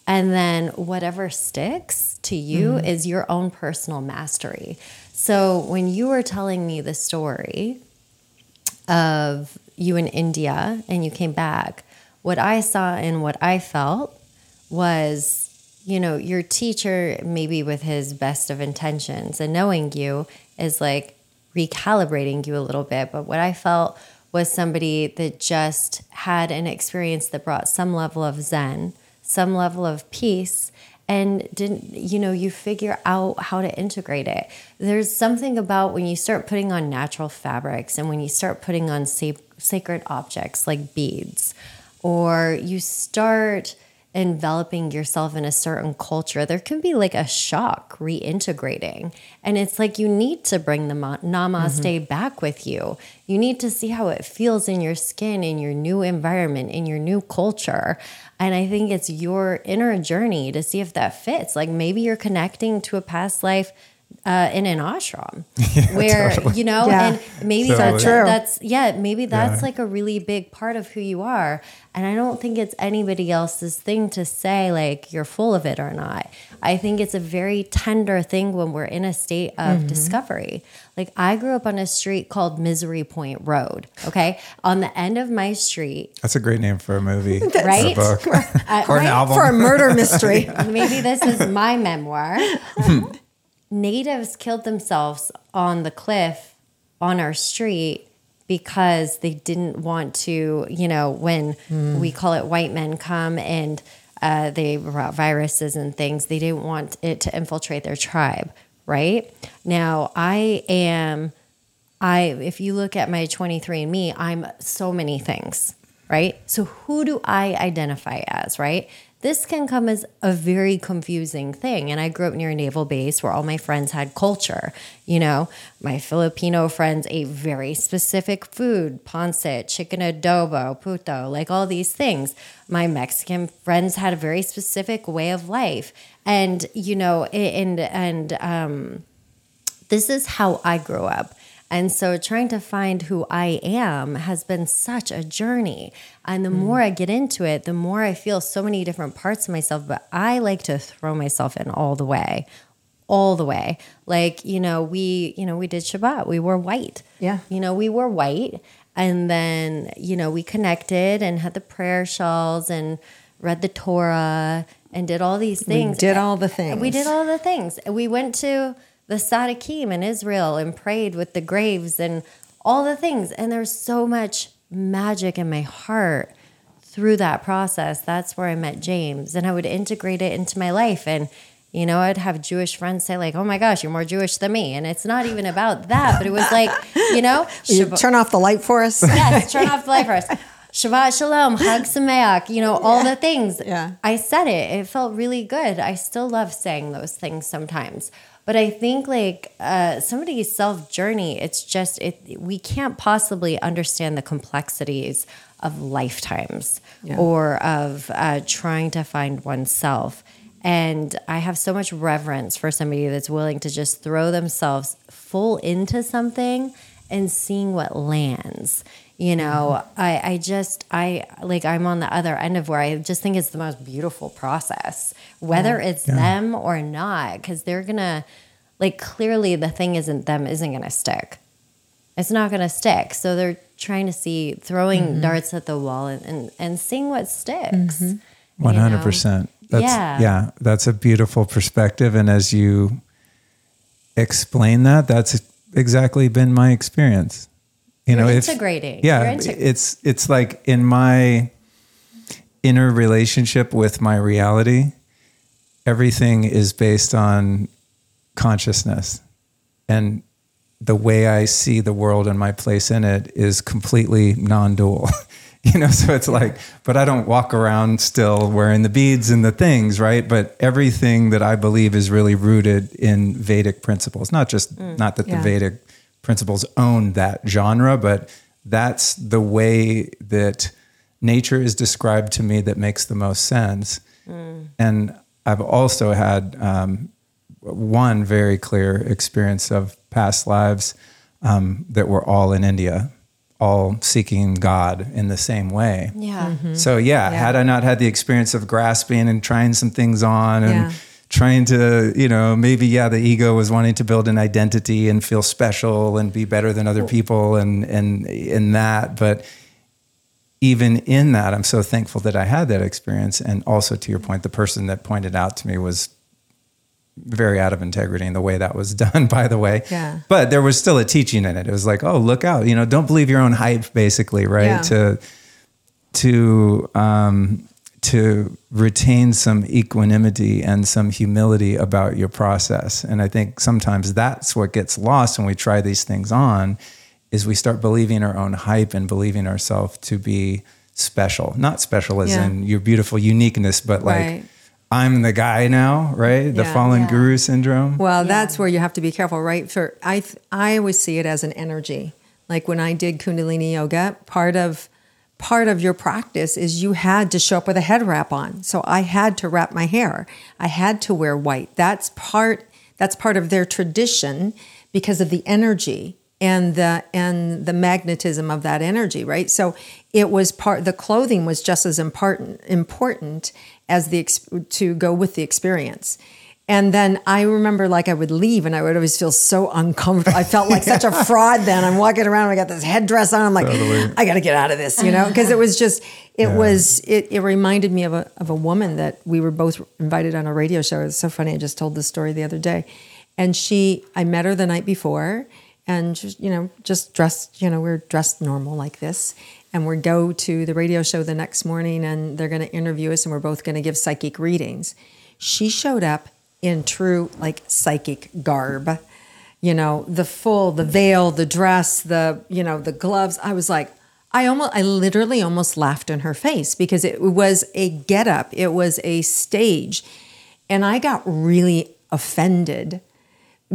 And then whatever sticks to you mm-hmm. is your own personal mastery. So when you were telling me the story of you in India and you came back, what I saw and what I felt was, you know, your teacher, maybe with his best of intentions and knowing you, is like recalibrating you a little bit. But what I felt was somebody that just had an experience that brought some level of Zen, some level of peace. And didn't you know you figure out how to integrate it? There's something about when you start putting on natural fabrics and when you start putting on sa- sacred objects like beads, or you start enveloping yourself in a certain culture, there can be like a shock reintegrating. And it's like you need to bring the namaste mm-hmm. back with you. You need to see how it feels in your skin, in your new environment, in your new culture. And I think it's your inner journey to see if that fits. Like maybe you're connecting to a past life uh, in an ashram yeah, where totally. you know yeah. and maybe totally. that's yeah maybe that's yeah. like a really big part of who you are and i don't think it's anybody else's thing to say like you're full of it or not i think it's a very tender thing when we're in a state of mm-hmm. discovery like i grew up on a street called misery point road okay on the end of my street that's a great name for a movie right or, uh, or an right? album for a murder mystery maybe this is my memoir natives killed themselves on the cliff on our street because they didn't want to, you know, when mm. we call it white men come and uh, they brought viruses and things, they didn't want it to infiltrate their tribe, right? Now, I am, I, if you look at my 23andMe, I'm so many things, right? So who do I identify as, right? This can come as a very confusing thing. And I grew up near a naval base where all my friends had culture. You know, my Filipino friends ate very specific food, pancit, chicken adobo, puto, like all these things. My Mexican friends had a very specific way of life. And, you know, and, and, um, this is how I grew up. And so trying to find who I am has been such a journey. And the mm. more I get into it, the more I feel so many different parts of myself. But I like to throw myself in all the way, all the way. Like, you know, we, you know, we did Shabbat. We were white. Yeah. You know, we were white. And then, you know, we connected and had the prayer shawls and read the Torah and did all these things. We did all the things. We did all the things. We went to the Tzaddikim in Israel and prayed with the graves and all the things. And there's so much magic in my heart through that process. That's where I met James. And I would integrate it into my life. And, you know, I'd have Jewish friends say, like, oh my gosh, you're more Jewish than me. And it's not even about that, but it was like, you know, you turn off the light for us. yes, turn off the light for us. Shabbat Shalom, Chag Sameach, you know, all the things. Yeah. I said it. It felt really good. I still love saying those things sometimes. But I think like uh, somebody's self journey, it's just it. We can't possibly understand the complexities of lifetimes yeah. or of uh, trying to find oneself. And I have so much reverence for somebody that's willing to just throw themselves full into something and seeing what lands you know mm-hmm. I, I just i like i'm on the other end of where i just think it's the most beautiful process whether yeah. it's yeah. them or not because they're gonna like clearly the thing isn't them isn't gonna stick it's not gonna stick so they're trying to see throwing mm-hmm. darts at the wall and, and, and seeing what sticks mm-hmm. 100% that's yeah. yeah that's a beautiful perspective and as you explain that that's exactly been my experience you know, integrating. If, yeah, it's it's like in my inner relationship with my reality, everything is based on consciousness, and the way I see the world and my place in it is completely non-dual. you know, so it's like, but I don't walk around still wearing the beads and the things, right? But everything that I believe is really rooted in Vedic principles, not just mm, not that yeah. the Vedic principles own that genre, but that's the way that nature is described to me that makes the most sense. Mm. And I've also had um, one very clear experience of past lives um, that were all in India, all seeking God in the same way. Yeah. Mm-hmm. So, yeah, yeah, had I not had the experience of grasping and trying some things on and yeah trying to, you know, maybe yeah, the ego was wanting to build an identity and feel special and be better than other people and and in that, but even in that, I'm so thankful that I had that experience. And also to your point, the person that pointed out to me was very out of integrity in the way that was done, by the way. Yeah. But there was still a teaching in it. It was like, oh, look out, you know, don't believe your own hype, basically, right? Yeah. To to um to retain some equanimity and some humility about your process. And I think sometimes that's what gets lost when we try these things on is we start believing our own hype and believing ourselves to be special. Not special as Yeah. in your beautiful uniqueness, but like Right. I'm the guy now, right? The Yeah. fallen Yeah. guru syndrome. Well, that's where you have to be careful, right? For I, I always see it as an energy. Like when I did Kundalini yoga, part of part of your practice is you had to show up with a head wrap on. So I had to wrap my hair. I had to wear white. That's part. That's part of their tradition because of the energy and the and the magnetism of that energy, right? So it was part. The clothing was just as important important as the to go with the experience. And then I remember like I would leave and I would always feel so uncomfortable. I felt like such a fraud then. I'm walking around, I got this headdress on. I'm like, I got to get out of this, you know? Because it was just, it was, it, it reminded me of a, of a woman that we were both invited on a radio show. It's so funny. I just told this story the other day. And she, I met her the night before and just, you know, just dressed, you know, we're dressed normal like this. And we go to the radio show the next morning and they're going to interview us and we're both going to give psychic readings. She showed up in true like psychic garb. You know, the full, the veil, the dress, the, you know, the gloves. I was like, I almost, I literally almost laughed in her face because it was a get up, it was a stage. And I got really offended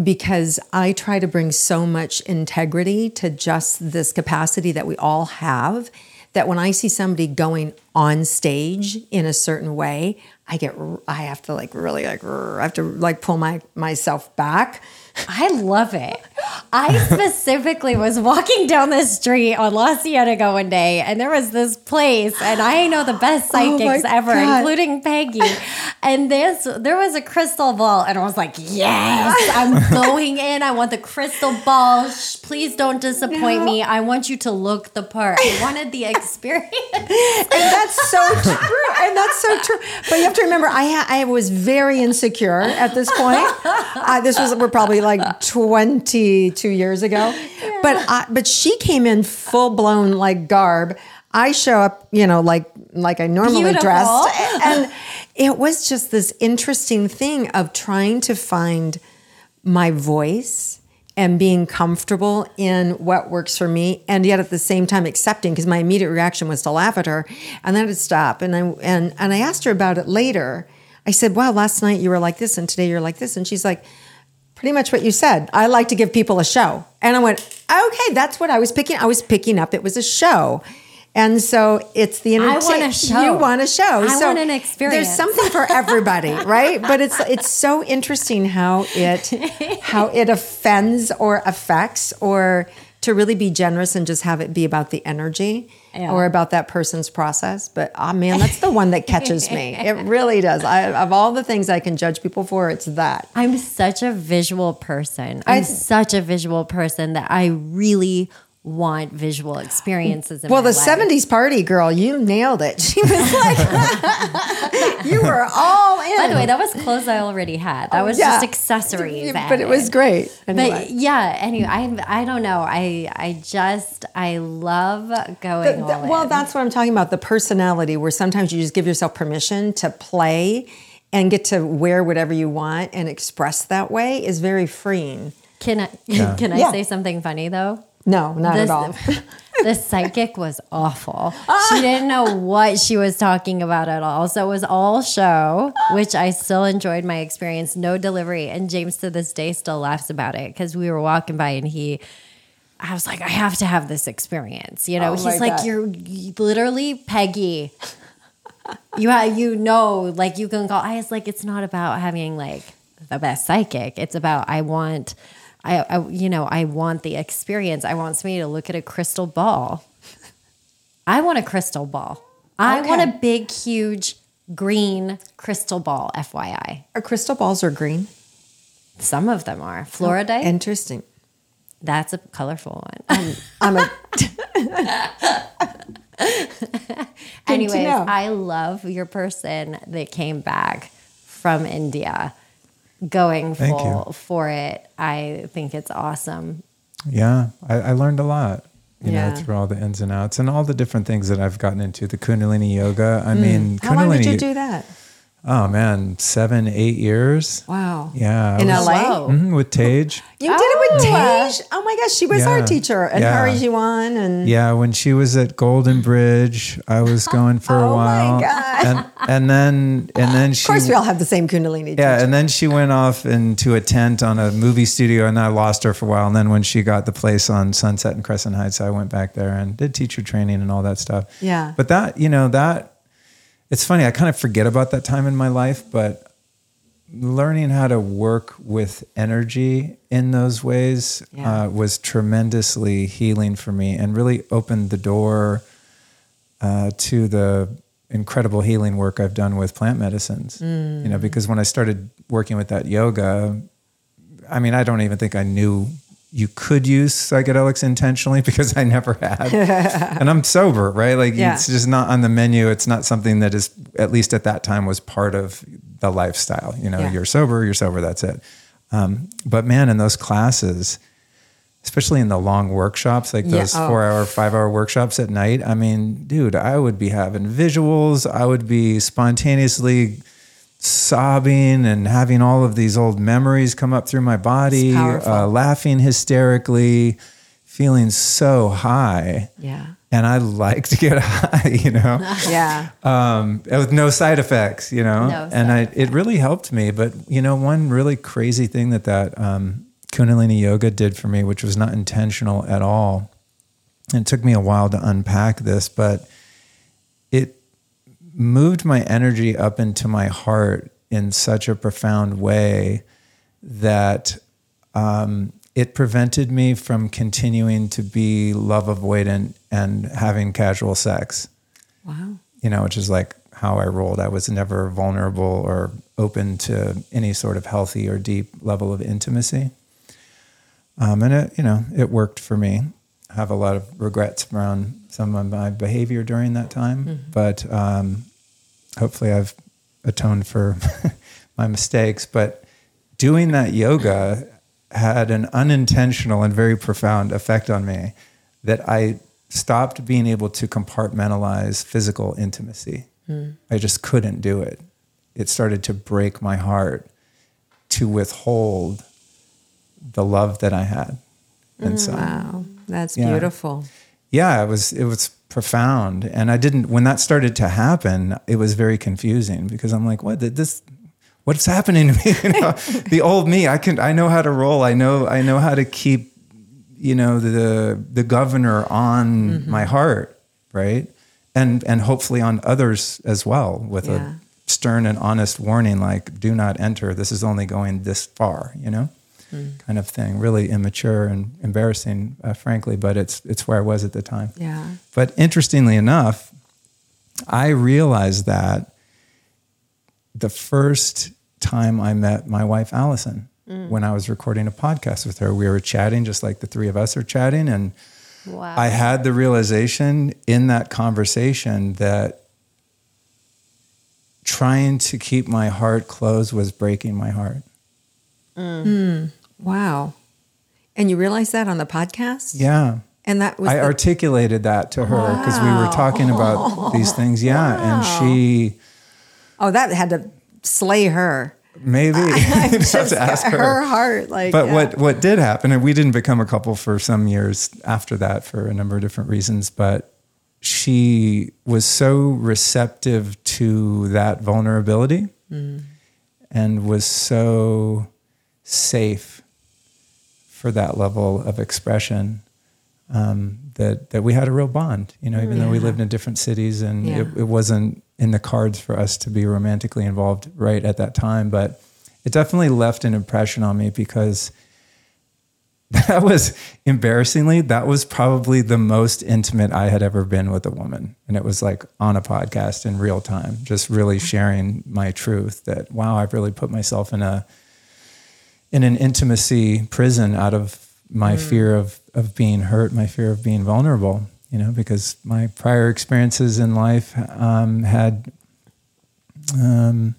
because I try to bring so much integrity to just this capacity that we all have that when I see somebody going on stage in a certain way, I get I have to like really like I have to like pull my myself back. I love it. I specifically was walking down the street on La Cienega one day, and there was this place, and I know the best Oh psychics ever, God. including Peggy. And this, there was a crystal ball, and I was like, "Yes, I'm going in. I want the crystal ball. Shh, please don't disappoint me. I want you to look the part. I wanted the experience." And that's so true. And that's so true. But you have to remember, I ha- I was very insecure at this point. Uh, this was we're probably like 22 years ago. But I, but she came in full blown like garb. I show up, you know, like like I normally Beautiful. dressed, and it was just this interesting thing of trying to find my voice and being comfortable in what works for me and yet at the same time accepting because my immediate reaction was to laugh at her and then to stop and I and and I asked her about it later. I said, "Wow, last night you were like this and today you're like this." And she's like, "Pretty much what you said. I like to give people a show." And I went, "Okay, that's what I was picking. I was picking up it was a show." And so it's the I want a show. You want a show. I so want an experience. There's something for everybody, right? But it's it's so interesting how it how it offends or affects or to really be generous and just have it be about the energy Yeah. or about that person's process. But ah man, that's the one that catches me. It really does. I, of all the things I can judge people for, it's that. I'm such a visual person. I'm I- such a visual person that I really want visual experiences in Well, my the life. 70s party girl, you nailed it. She was like, you were all in. By the way, that was clothes I already had. That oh, was Oh, Yeah. just accessories. but it was added. great. But yeah, anyway, I I don't know. I I just I love going The- all the- well, in. that's what I'm talking about the personality, where sometimes you just give yourself permission to play and get to wear whatever you want and express that way is very freeing. Can I can I Yeah. say something funny though? No, not This- at all. the psychic was awful. Ah. She didn't know what she was talking about at all. So it was all show, which I still enjoyed my experience. No delivery. And James to this day still laughs about it because we were walking by and he, I was like, I have to have this experience. You know, Oh he's like, God. you're literally Peggy. You ha- you know, like you can call. I was like, it's not about having like the best psychic. It's about I want, I, I you know, I want the experience. I want somebody to look at a crystal ball. I want a crystal ball. I Okay. want a big, huge green crystal ball. FYI, Our crystal balls are green. some of them are fluorite. Oh, interesting. that's a colorful one. I'm a Anyways. I love your person that came back from India going Thank full you. for it. I think it's awesome. Yeah, I, I learned a lot, you Yeah. know, through all the ins and outs and all the different things that I've gotten into. The Kundalini yoga. I mean, Hmm. How long did you do that? Oh man, seven, eight years. Wow. Yeah. In was- LA? Whoa. Mhm, with Tej. You did it with Oh. Tej. Oh my gosh, she was our teacher and Yeah. Hari Jiwan and Yeah, when she was at Golden Bridge, I was going for a while. Oh my while. God. And and then and then she of course we all have the same Kundalini Yeah, teacher. and then she went off into a tent on a movie studio, and I lost her for a while. And then when she got the place on Sunset and Crescent Heights, I went back there and did teacher training and all that stuff. Yeah. But that, you know, that it's funny. I kind of forget about that time in my life, but learning how to work with energy in those ways Yeah. uh, was tremendously healing for me, and really opened the door uh, to the incredible healing work I've done with plant medicines. You know, because when I started working with that yoga, I mean, I don't even think I knew you could use psychedelics intentionally because I never had. and I'm sober, right? Like Yeah. it's just not on the menu. It's not something that is at least at that time was part of the lifestyle. You know, Yeah. you're sober, you're sober, that's it. Um, but man, in those classes, especially in the long workshops, like Yeah. those Oh. four hour, five hour workshops at night. I mean, dude, I would be having visuals. I would be spontaneously sobbing and having all of these old memories come up through my body, uh, laughing hysterically, feeling so high. yeah. And I like to get high, you know, Yeah. um, with no side effects, you know. No and I, it really helped me. But you know, one really crazy thing that that um, Kundalini yoga did for me, which was not intentional at all, and it took me a while to unpack this, but it moved my energy up into my heart in such a profound way that um, it prevented me from continuing to be love avoidant and having casual sex Wow. you know, which is like how I rolled. I was never vulnerable or open to any sort of healthy or deep level of intimacy. Um, and it, you know, it worked for me. I have a lot of regrets around some of my behavior during that time, but um, hopefully I've atoned for my mistakes. But doing that yoga had an unintentional and very profound effect on me that I stopped being able to compartmentalize physical intimacy. Hmm. I just couldn't do it. It started to break my heart to withhold the love that I had. And mm, so Wow. That's Yeah. beautiful. yeah, it was it was profound, and I didn't. When that started to happen, it was very confusing because I'm like, what did this? What's happening to me? You know, the old me. I can. I know how to roll. I know. I know how to keep. You know the the governor on mm-hmm. my heart, right? And and hopefully on others as well, with Yeah. a stern and honest warning, like, do not enter. This is only going this far. You know Hmm. kind of thing. Really immature and embarrassing, uh, frankly, but it's it's where I was at the time. Yeah. But interestingly enough, I realized that the first time I met my wife Allison hmm. when I was recording a podcast with her, we were chatting just like the three of us are chatting, and Wow. I had the realization in that conversation that trying to keep my heart closed was breaking my heart. Hmm. Wow. And you realized that on the podcast? Yeah. And that was I the- articulated that to her because we were talking about these things. Yeah. And she Oh, that had to slay her. maybe you'd have to ask her. her heart like But yeah. what what did happen, and we didn't become a couple for some years after that for a number of different reasons, but she was so receptive to that vulnerability Mm. and was so safe for that level of expression um, that that we had a real bond. You know, even though we lived in different cities and Yeah. it, it wasn't in the cards for us to be romantically involved right at that time, but it definitely left an impression on me because that was embarrassingly that was probably the most intimate I had ever been with a woman, and it was like on a podcast in real time, just really sharing my truth. That wow, I've really put myself in a in an intimacy prison out of my fear of of being hurt, my fear of being vulnerable. You know, because my prior experiences in life um, had um,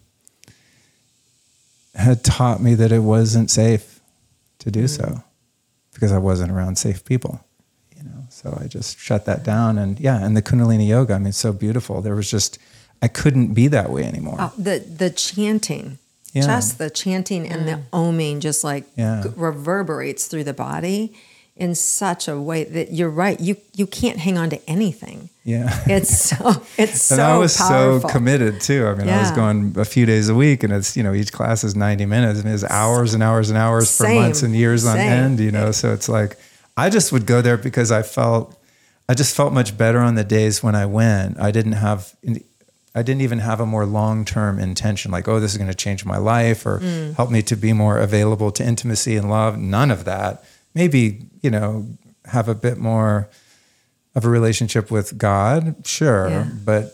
had taught me that it wasn't safe to do so because I wasn't around safe people. You know, so I just shut that down. And yeah, and the Kundalini yoga, I mean, so beautiful. There was just I couldn't be that way anymore. Oh, the the chanting, Yeah. just the chanting and the mm. oming, just like Yeah. g- reverberates through the body in such a way that you're right. You you can't hang on to anything. yeah. It's so it's so and I was powerful. so committed too. I mean, I was going a few days a week, and it's you know each class is ninety minutes, and it's hours and hours and hours for months and years on end. You know, so it's like I just would go there because I felt I just felt much better on the days when I went. I didn't have. I didn't even have a more long term intention, like, oh, this is going to change my life or Mm. help me to be more available to intimacy and love. None of that. Maybe, you know, have a bit more of a relationship with God, sure. Yeah. But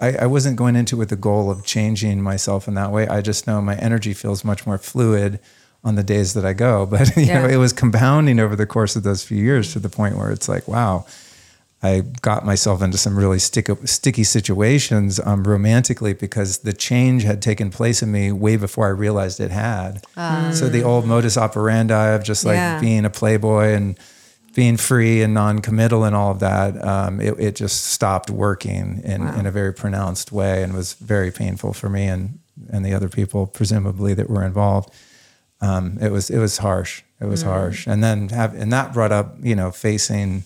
I, I wasn't going into it with the goal of changing myself in that way. I just know my energy feels much more fluid on the days that I go. But you know, it was compounding over the course of those few years to the point where it's like, wow, I got myself into some really sticky, sticky situations um, romantically because the change had taken place in me way before I realized it had. So the old modus operandi of just like Yeah. being a playboy and being free and non-committal and all of that, um, it, it just stopped working in, in a very pronounced way and was very painful for me and and the other people presumably that were involved. Um, it was it was harsh. It was harsh, and then have and that brought up you know facing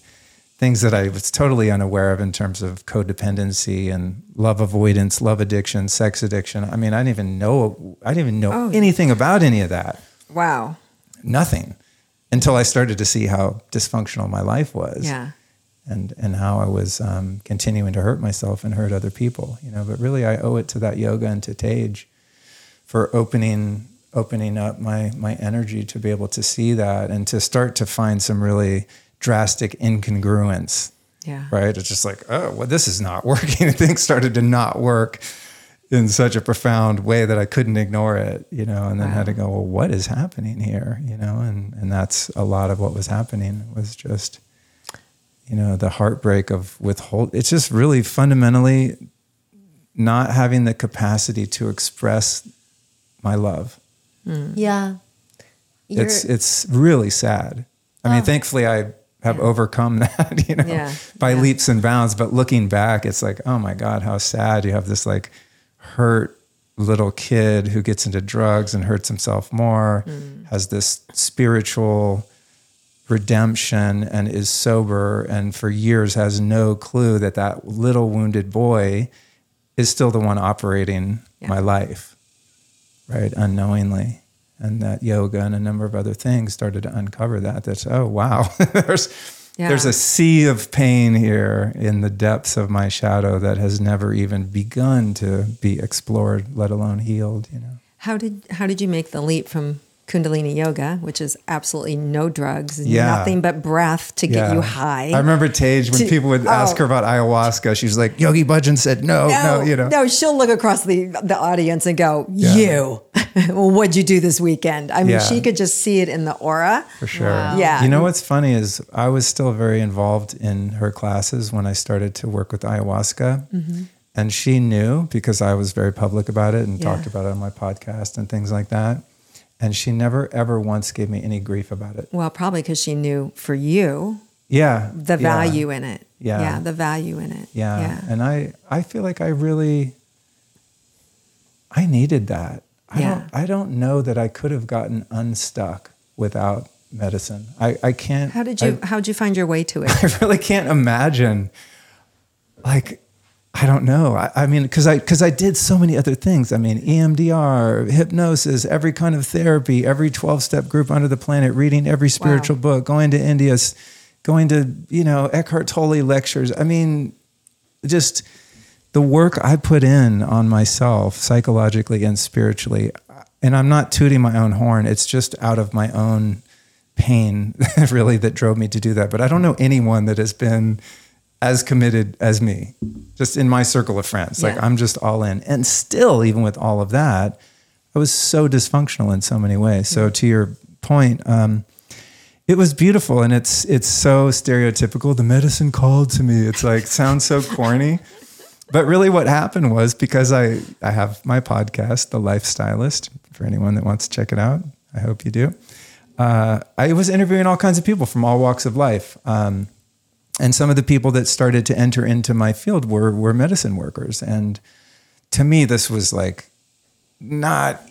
things that I was totally unaware of in terms of codependency and love avoidance, love addiction, sex addiction. I mean, I didn't even know I didn't even know Oh. anything about any of that wow. nothing until I started to see how dysfunctional my life was. Yeah. And, and how I was um, continuing to hurt myself and hurt other people, you know. But really, I owe it to that yoga and to Tej for opening opening up my my energy to be able to see that and to start to find some really drastic incongruence. Yeah. Right? It's just like, oh, well, this is not working. Things started to not work in such a profound way that I couldn't ignore it, you know, and then had to go, well, what is happening here, you know, and and that's a lot of what was happening was just, you know, the heartbreak of withhold. It's just really fundamentally not having the capacity to express my love. Hmm. Yeah. You're, It's it's really sad. I mean, Oh. thankfully I have overcome that, you know, Yeah. by Yeah. leaps and bounds. But looking back, it's like, oh my God, how sad. You have this like hurt little kid who gets into drugs and hurts himself more, Mm. has this spiritual redemption and is sober and for years has no clue that that little wounded boy is still the one operating Yeah. my life right unknowingly and that yoga and a number of other things started to uncover that that's oh wow there's Yeah. there's a sea of pain here in the depths of my shadow that has never even begun to be explored let alone healed you know How did how did you make the leap from Kundalini yoga, which is absolutely no drugs, Yeah. nothing but breath to get you high? I remember Tej when To- people would ask oh. her about ayahuasca. she was like, Yogi Bhajan said no, no, you know. no, she'll look across the the audience and go, "You, well, what'd you do this weekend?" I mean, Yeah. she could just see it in the aura. For sure. Yeah. You know what's funny is I was still very involved in her classes when I started to work with ayahuasca. Mm-hmm. And she knew because I was very public about it and Yeah. talked about it on my podcast and things like that. And she never ever once gave me any grief about it. Well, probably because she knew for you Yeah. the yeah, value in it. Yeah. yeah, the value in it. Yeah. yeah. And I I feel like I really I needed that. I Yeah. don't I don't know that I could have gotten unstuck without medicine. I, I can't How did I- you how did you find your way to it? I really can't imagine. Like, I don't know. I, I mean, because I because I did so many other things. I mean, EMDR, hypnosis, every kind of therapy, every twelve step group under the planet, reading every spiritual book, going to India, going to you know Eckhart Tolle lectures. I mean, just the work I put in on myself psychologically and spiritually. And I'm not tooting my own horn. It's just out of my own pain, really, that drove me to do that. But I don't know anyone that has been as committed as me, just in my circle of friends. Like Yeah. I'm just all in. And still, even with all of that, I was so dysfunctional in so many ways. So to your point, um, it was beautiful and it's it's so stereotypical. The medicine called to me. It's like sounds so corny. But really what happened was because I I have my podcast, The Lifestylist, for anyone that wants to check it out. I hope you do. Uh, I was interviewing all kinds of people from all walks of life. Um, and some of the people that started to enter into my field were were medicine workers. And to me this was like not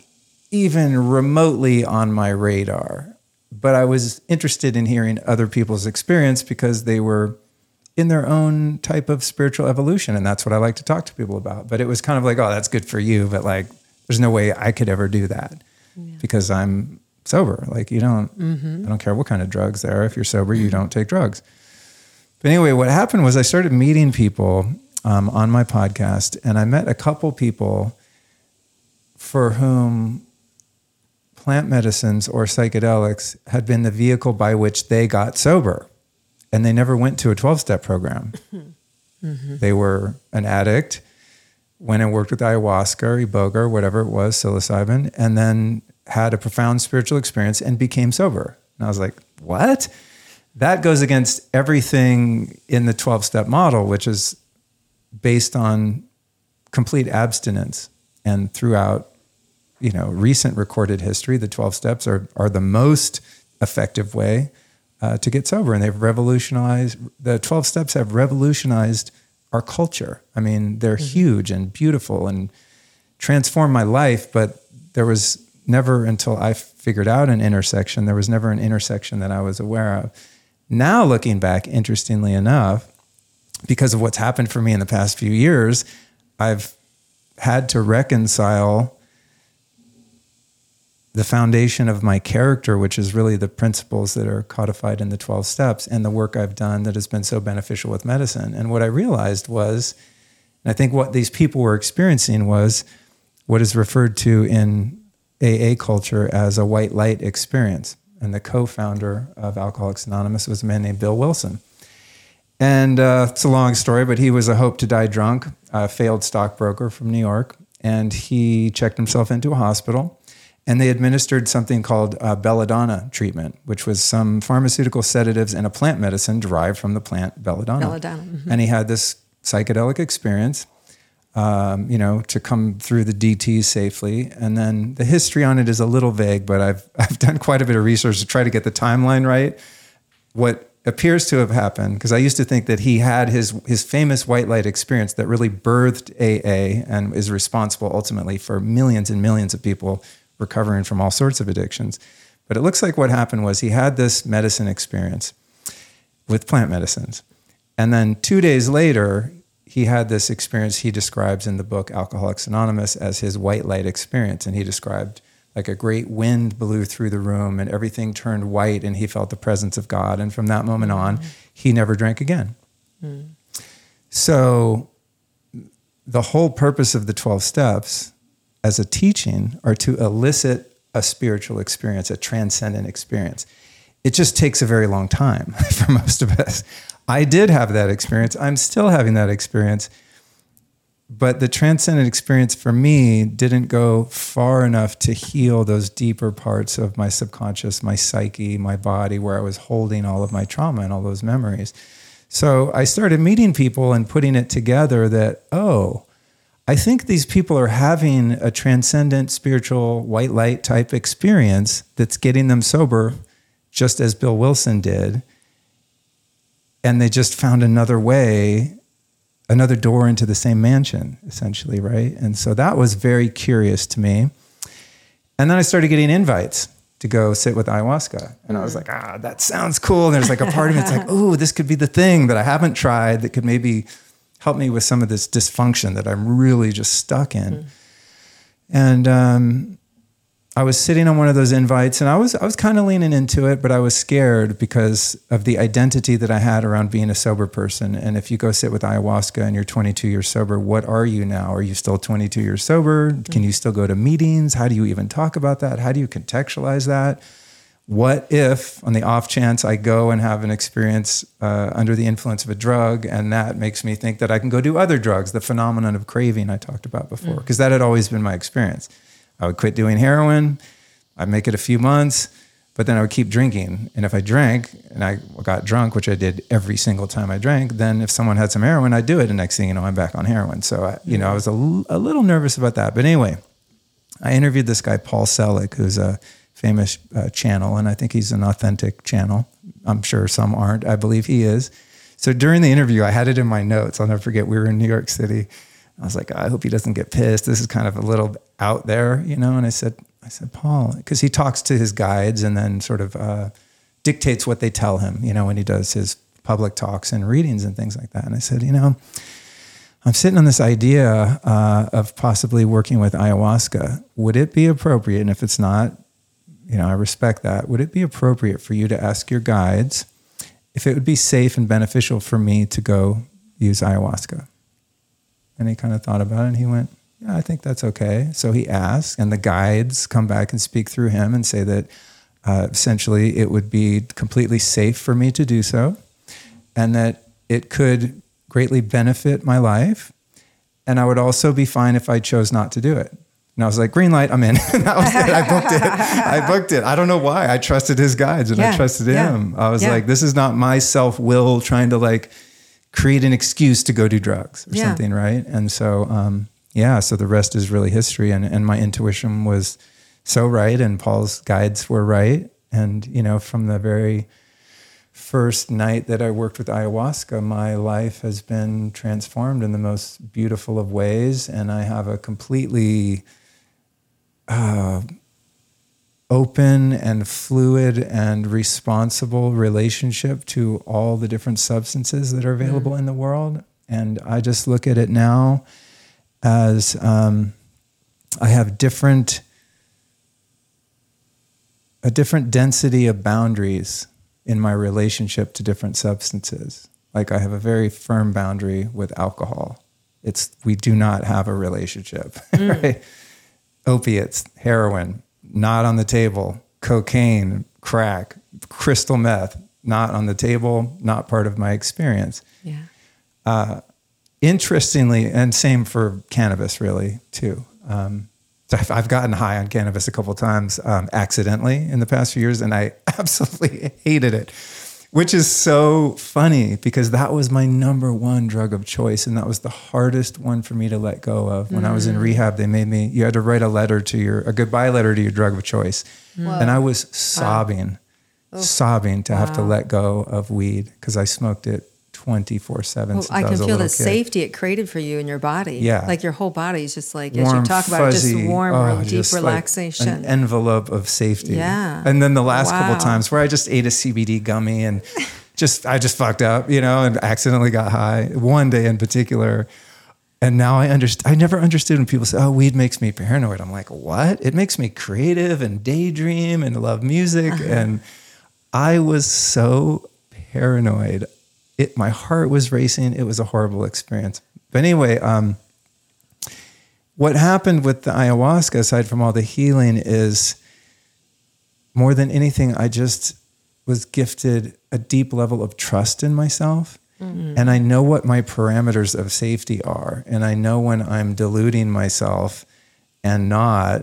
even remotely on my radar but i was interested in hearing other people's experience because they were in their own type of spiritual evolution and that's what i like to talk to people about. But it was kind of like oh that's good for you but like there's no way i could ever do that yeah. because i'm sober. Like you don't mm-hmm. i don't care what kind of drugs there are. If you're sober you don't take drugs but anyway, what happened was I started meeting people um, on my podcast, and I met a couple people for whom plant medicines or psychedelics had been the vehicle by which they got sober. And they never went to a 12 step program. Mm-hmm. They were an addict, went and worked with ayahuasca or iboga or whatever it was, psilocybin, and then had a profound spiritual experience and became sober. And I was like, what? That goes against everything in the 12 step model, which is based on complete abstinence. And throughout, you know, recent recorded history, the 12 steps are, are the most effective way uh, to get sober. And they've revolutionized, the 12 steps have revolutionized our culture. I mean, they're mm-hmm. huge and beautiful and transformed my life, but there was never until I figured out an intersection, there was never an intersection that I was aware of now, looking back, interestingly enough, because of what's happened for me in the past few years, I've had to reconcile the foundation of my character, which is really the principles that are codified in the 12 steps, and the work I've done that has been so beneficial with medicine. And what I realized was, and I think what these people were experiencing was what is referred to in AA culture as a white light experience and the co-founder of Alcoholics Anonymous was a man named Bill Wilson. And uh, it's a long story, but he was a hope to die drunk, a failed stockbroker from New York, and he checked himself into a hospital. And they administered something called uh, belladonna treatment, which was some pharmaceutical sedatives and a plant medicine derived from the plant belladonna. Belladonna. Mm-hmm. And he had this psychedelic experience um, you know, to come through the DTs safely. And then the history on it is a little vague, but I've I've done quite a bit of research to try to get the timeline right. What appears to have happened, because I used to think that he had his his famous white light experience that really birthed AA and is responsible ultimately for millions and millions of people recovering from all sorts of addictions. But it looks like what happened was he had this medicine experience with plant medicines. And then two days later, he had this experience he describes in the book Alcoholics Anonymous as his white light experience. And he described like a great wind blew through the room and everything turned white and he felt the presence of God. And from that moment on, mm. he never drank again. Mm. So the whole purpose of the 12 steps as a teaching are to elicit a spiritual experience, a transcendent experience. It just takes a very long time for most of us. I did have that experience. I'm still having that experience. But the transcendent experience for me didn't go far enough to heal those deeper parts of my subconscious, my psyche, my body, where I was holding all of my trauma and all those memories. So I started meeting people and putting it together that, oh, I think these people are having a transcendent spiritual white light type experience that's getting them sober, just as Bill Wilson did and they just found another way another door into the same mansion essentially right? And so that was very curious to me. And then i started getting invites to go sit with ayahuasca. And i was like ah that sounds cool. And there's like a part of me that's like oh this could be the thing that i haven't tried that could maybe help me with some of this dysfunction that i'm really just stuck in. Mm. and um, I was sitting on one of those invites and I was I was kind of leaning into it, but I was scared because of the identity that I had around being a sober person. And if you go sit with ayahuasca and you're 22 years sober, what are you now? Are you still 22 years sober? Can you still go to meetings? How do you even talk about that? How do you contextualize that? What if, on the off chance, I go and have an experience uh, under the influence of a drug, and that makes me think that I can go do other drugs, the phenomenon of craving I talked about before, because mm. that had always been my experience. I would quit doing heroin. I'd make it a few months, but then I would keep drinking. And if I drank and I got drunk, which I did every single time I drank, then if someone had some heroin, I'd do it. And next thing you know, I'm back on heroin. So, I, you know, I was a, l- a little nervous about that. But anyway, I interviewed this guy, Paul Selig, who's a famous uh, channel, and I think he's an authentic channel. I'm sure some aren't. I believe he is. So during the interview, I had it in my notes. I'll never forget. We were in New York City. I was like, I hope he doesn't get pissed. This is kind of a little out there, you know. And I said, I said, Paul, because he talks to his guides and then sort of uh, dictates what they tell him, you know, when he does his public talks and readings and things like that. And I said, you know, I'm sitting on this idea uh, of possibly working with ayahuasca. Would it be appropriate? And if it's not, you know, I respect that. Would it be appropriate for you to ask your guides if it would be safe and beneficial for me to go use ayahuasca? And he kind of thought about it and he went, Yeah, I think that's okay. So he asked, and the guides come back and speak through him and say that uh, essentially it would be completely safe for me to do so and that it could greatly benefit my life. And I would also be fine if I chose not to do it. And I was like, green light, I'm in. that was it. I booked it. I booked it. I don't know why. I trusted his guides and Yeah, I trusted yeah, him. I was yeah. like, this is not my self will trying to like create an excuse to go do drugs or something, right? And so, um, yeah, so the rest is really history. And, and my intuition was so right, and Paul's guides were right. And, you know, from the very first night that I worked with ayahuasca, my life has been transformed in the most beautiful of ways. And I have a completely uh, open and fluid and responsible relationship to all the different substances that are available in the world. And I just look at it now as um, I have different a different density of boundaries in my relationship to different substances. Like I have a very firm boundary with alcohol. It's we do not have a relationship. Right? Opiates, heroin, not on the table. Cocaine, crack, crystal meth, not on the table, not part of my experience Yeah. Interestingly, and same for cannabis, really, too. Um, so I've, I've gotten high on cannabis a couple times um, accidentally in the past few years, and I absolutely hated it, which is so funny because that was my number one drug of choice, and that was the hardest one for me to let go of. When I was in rehab, they made me you had to write a letter to your a goodbye letter to your drug of choice, and I was sobbing, sobbing to have to let go of weed because I smoked it. 24 7 Well, I can feel the safety it created for you in your body. Yeah. Like your whole body is just like, as you talk about it, just warm, oh, deep just like relaxation. an envelope of safety. Yeah. And then the last couple Wow. times where I just ate a CBD gummy and just I just fucked up, you know, and accidentally got high. One day in particular. And now I understand. I never understood when people say, "Oh, weed makes me paranoid." I'm like, "What? It makes me creative and daydream and love music." Uh-huh. And I was so paranoid. It, my heart was racing. It was a horrible experience. But anyway, um, what happened with the ayahuasca, aside from all the healing, is more than anything, I just was gifted a deep level of trust in myself. And I know what my parameters of safety are. And I know when I'm deluding myself and not.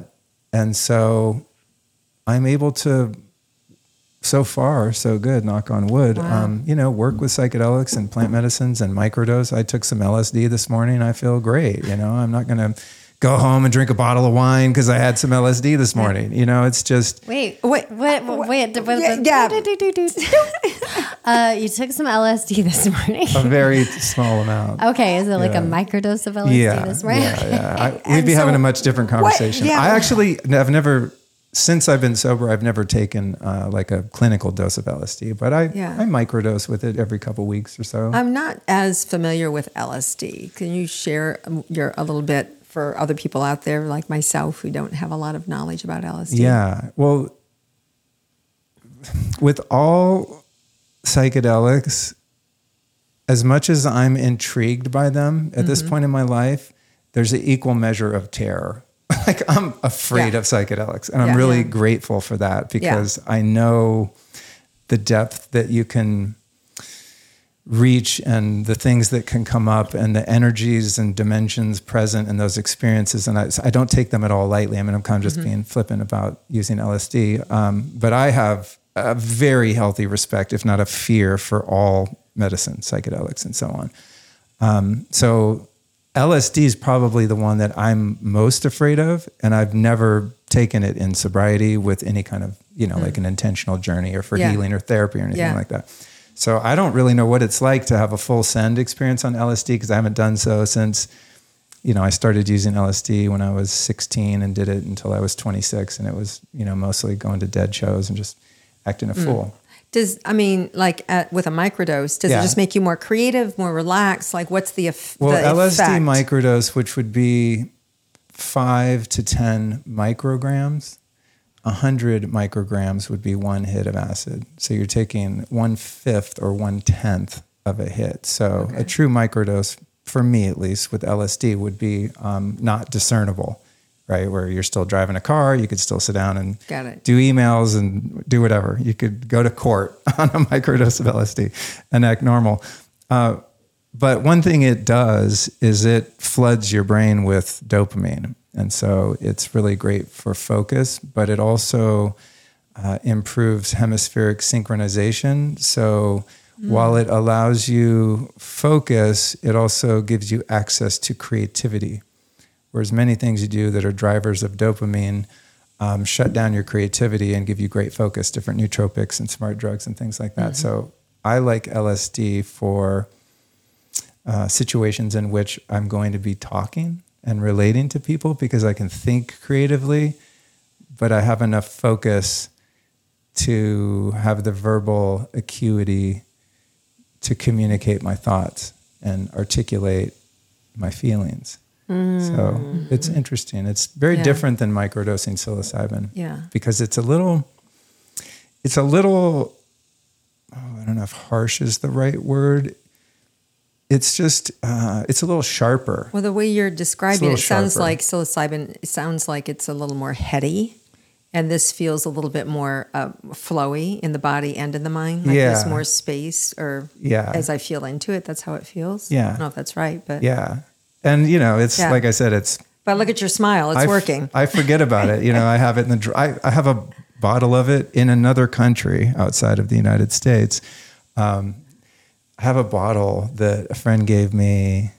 And so I'm able to, so far, so good, knock on wood, Wow. um, you know, work with psychedelics and plant medicines and microdose. I took some LSD this morning. I feel great. You know, I'm not going to go home and drink a bottle of wine because I had some LSD this morning. You know, it's just, Wait, Wait, wait, wait, wait. Yeah, yeah. Uh, you took some LSD this morning. a very small amount. Okay, is it like Yeah. a microdose of LSD yeah, this morning? yeah, yeah. I, we'd And be having a much different conversation. yeah. I actually have never, since I've been sober, I've never taken uh, like a clinical dose of LSD, but I, Yeah. I microdose with it every couple weeks or so. I'm not as familiar with LSD. Can you share um, your a little bit for other people out there like myself who don't have a lot of knowledge about LSD? Yeah. Well, with all psychedelics, as much as I'm intrigued by them at this point in my life, there's an equal measure of terror. like I'm afraid Yeah. of psychedelics, and I'm really Yeah. grateful for that because I know the depth that you can reach and the things that can come up and the energies and dimensions present in those experiences. And I, I don't take them at all lightly. I mean, I'm kind of just being flippant about using LSD. Um, but I have a very healthy respect, if not a fear, for all medicine, psychedelics, and so on. Um, so LSD is probably the one that I'm most afraid of, and I've never taken it in sobriety with any kind of, you know, hmm. like an intentional journey or for Yeah. healing or therapy or anything Yeah. like that. So I don't really know what it's like to have a full send experience on LSD because I haven't done so since, you know, I started using LSD when I was 16 and did it until I was 26. And it was, you know, mostly going to dead shows and just acting a hmm. fool. Does I mean like at, with a microdose? Does Yeah. it just make you more creative, more relaxed? Like what's the, eff- Well, the LSD effect? microdose, which would be five to 10 micrograms, A 100 micrograms would be one hit of acid. So you're taking one fifth or one tenth of a hit. So a true microdose, for me at least, with LSD would be um, not discernible, right? Where you're still driving a car, you could still sit down and do emails and do whatever. You could go to court on a microdose of LSD and act normal. Uh, but one thing it does is it floods your brain with dopamine. And so it's really great for focus, but it also uh, improves hemispheric synchronization. So while it allows you focus, it also gives you access to creativity. Whereas many things you do that are drivers of dopamine um, shut down your creativity and give you great focus, different nootropics and smart drugs and things like that. So I like LSD for uh, situations in which I'm going to be talking and relating to people because I can think creatively, but I have enough focus to have the verbal acuity to communicate my thoughts and articulate my feelings. So it's interesting. It's very Yeah. different than microdosing psilocybin Yeah. because it's a little it's a little oh, I don't know if harsh is the right word. It's just uh, it's a little sharper. Well, the way you're describing it sounds sharper. like psilocybin. It sounds like it's a little more heady, and this feels a little bit more uh, flowy in the body and in the mind. Like there's Yeah. more space, or Yeah. as I feel into it, that's how it feels. Yeah. I don't know if that's right, but Yeah. And you know, it's Yeah. like I said, it's but look at your smile; it's I f- working. I forget about it. You know, I have it in the dr- I, I have a bottle of it in another country outside of the United States. Um, I have a bottle that a friend gave me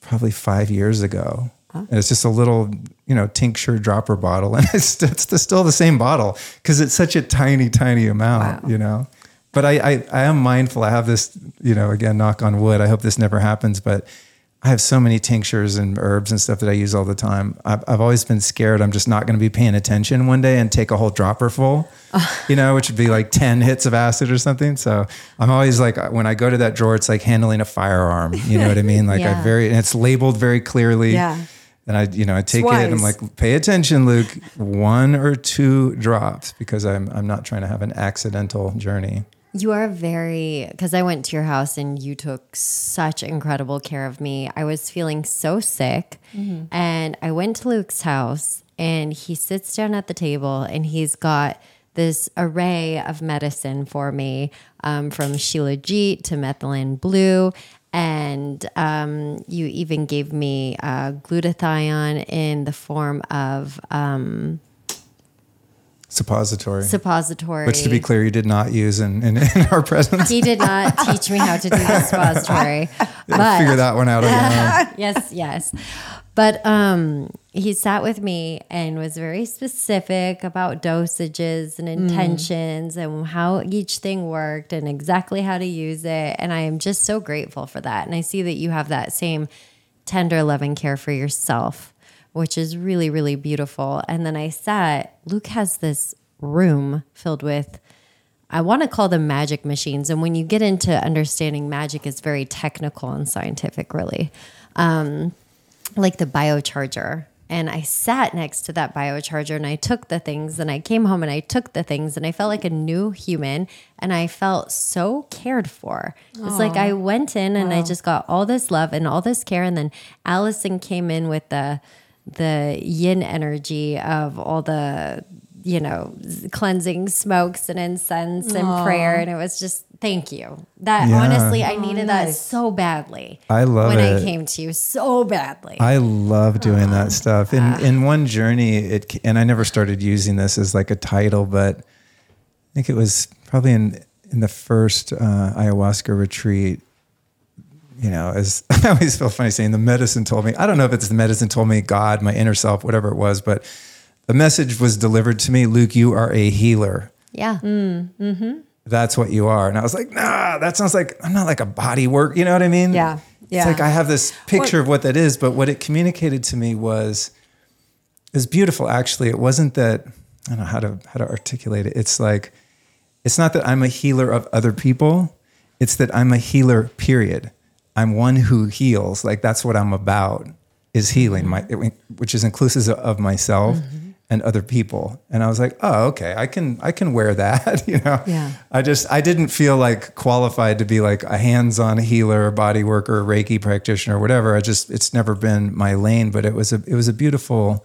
probably five years ago. And it's just a little, you know, tincture dropper bottle. And it's, it's the, still the same bottle because it's such a tiny, tiny amount, you know. But I, I, I am mindful. I have this, you know, again, knock on wood. I hope this never happens. But I have so many tinctures and herbs and stuff that I use all the time. I've, I've always been scared I'm just not going to be paying attention one day and take a whole dropper full, you know, which would be like 10 hits of acid or something. So I'm always like, uh, when I go to that drawer, it's like handling a firearm. You know what I mean? Like I very, and it's labeled very clearly. Yeah. And I, you know, I take it and I'm like, pay attention, Luke, one or two drops because I'm, I'm not trying to have an accidental journey. You are very, because I went to your house and you took such incredible care of me. I was feeling so sick. And I went to Luke's house and he sits down at the table and he's got this array of medicine for me um, from Shilajit to methylene blue. And um, you even gave me uh, glutathione in the form of um, Suppository. suppository. which to be clear, you did not use in, in, in our presence. He did not teach me how to do the suppository. Figure But that one out yes, yes. But um, he sat with me and was very specific about dosages and intentions and how each thing worked and exactly how to use it. And I am just so grateful for that. And I see that you have that same tender, loving care for yourself, which is really, really beautiful. And then I sat, Luke has this room filled with I want to call them magic machines. And when you get into understanding magic, it's very technical and scientific, really. Um, like the biocharger. And I sat next to that biocharger and I took the things and I came home and I took the things and I felt like a new human and I felt so cared for. It's like I went in and I just got all this love and all this care. And then Allison came in with the the yin energy of all the you know cleansing smokes and incense and prayer and it was just thank you that Yeah. honestly i needed that nice. so badly I love when i it. came to you so badly I love doing that stuff. In in one journey, it and I never started using this as like a title, but I think it was probably in in the first uh, ayahuasca retreat. You know, as I always feel funny saying the medicine told me. I don't know if it's the medicine told me, God, my inner self, whatever it was, but the message was delivered to me. Luke, you are a healer. yeah Mm. that's what you are. And I was like, nah, that sounds like I'm not like a body work. You know what I mean? Yeah. Yeah. It's like I have this picture of what that is, but what it communicated to me was it was beautiful. Actually, it wasn't that I don't know how to how to articulate it. It's like it's not that I'm a healer of other people. It's that I'm a healer. Period. I'm one who heals. Like that's what I'm about is healing, my, which is inclusive of myself mm-hmm. and other people. And I was like, oh, okay, I can I can wear that. you know, yeah. I just I didn't feel like qualified to be like a hands-on healer, body worker, Reiki practitioner, or whatever. I just it's never been my lane, but it was a it was a beautiful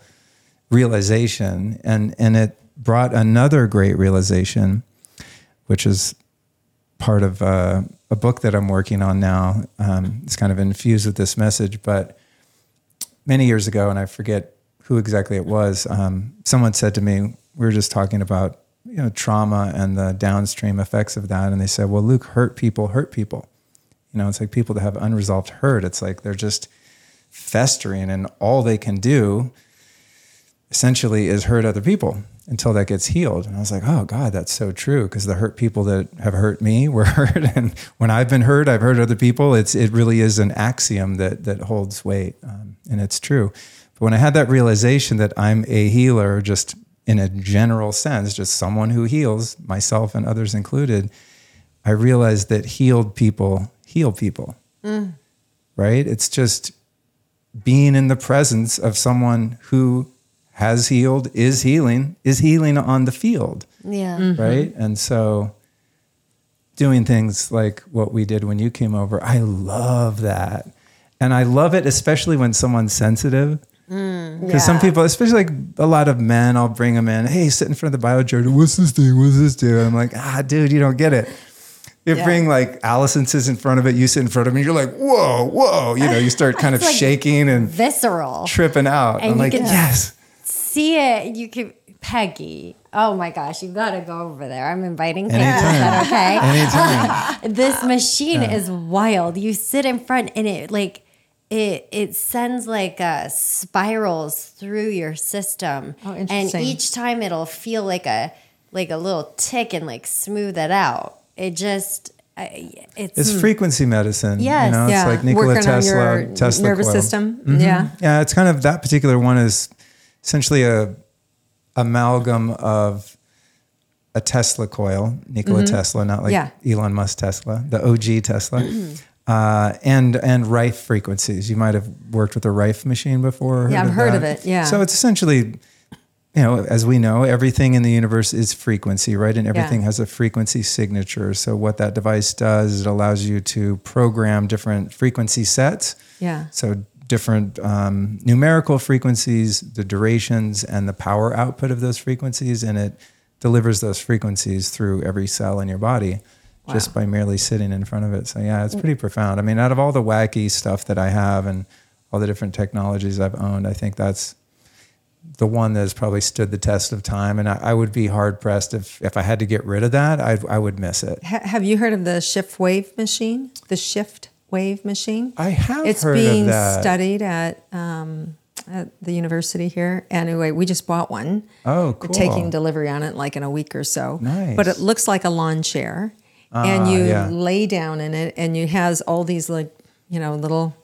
realization, and and it brought another great realization, which is part of uh, a book that I'm working on now. Um, it's kind of infused with this message, but many years ago, and I forget who exactly it was, um, someone said to me, we were just talking about you know trauma and the downstream effects of that, and they said, "Well, Luke, hurt people hurt people." You know, it's like people that have unresolved hurt. It's like they're just festering, and all they can do essentially is hurt other people until that gets healed. And I was like, oh God, that's so true. Because the hurt people that have hurt me were hurt. And when I've been hurt, I've hurt other people. It's, it really is an axiom that, that holds weight. Um, and it's true. But when I had that realization that I'm a healer, just in a general sense, just someone who heals, myself and others included, I realized that healed people heal people. Mm. Right? It's just being in the presence of someone who has healed, is healing, is healing on the field. Yeah. Mm-hmm. Right. And so doing things like what we did when you came over, I love that. And I love it, especially when someone's sensitive. Because mm, yeah. some people, especially like a lot of men, I'll bring them in. Hey, sit in front of the biocharger. What's this thing? What's this do? I'm like, ah, dude, you don't get it. You yeah. bring like Allison sits in front of it, you sit in front of me, you're like, whoa, whoa. You know, you start kind of like shaking and visceral, tripping out. And I'm like, yes see it, you can Peggy. Oh my gosh, you gotta go over there. I'm inviting Peggy. Anytime. okay? Anytime. this machine yeah. is wild. You sit in front and it like it it sends like uh, spirals through your system. Oh, interesting. And each time it'll feel like a like a little tick and like smooth it out. It just it's, it's frequency medicine. Yes, you know, yeah. it's like Nikola Working Tesla, Tesla nervous coil. system. Mm-hmm. Yeah, yeah. It's kind of that particular one is essentially a amalgam of a Tesla coil, Nikola mm-hmm. Tesla, not like yeah. Elon Musk Tesla, the OG Tesla, uh, and and Rife frequencies. You might have worked with a Rife machine before. Yeah, I've heard that. of it. Yeah. So it's essentially, you know, as we know, everything in the universe is frequency, right? And everything yeah. has a frequency signature. So what that device does it allows you to program different frequency sets. Yeah. So different um, numerical frequencies, the durations, and the power output of those frequencies, and it delivers those frequencies through every cell in your body wow. just by merely sitting in front of it. So yeah, it's pretty profound. I mean, out of all the wacky stuff that I have and all the different technologies I've owned, I think that's the one that has probably stood the test of time. And I, I, would be hard pressed if, if I had to get rid of that, I, I would miss it. Ha- have you heard of the shift wave machine? The shift wave machine. I have. It's being studied at um, at the university here. Anyway, we just bought one. Oh, cool. We're taking delivery on it like in a week or so. Nice. But it looks like a lawn chair, and ah, you yeah. lay down in it, and you has all these like you know little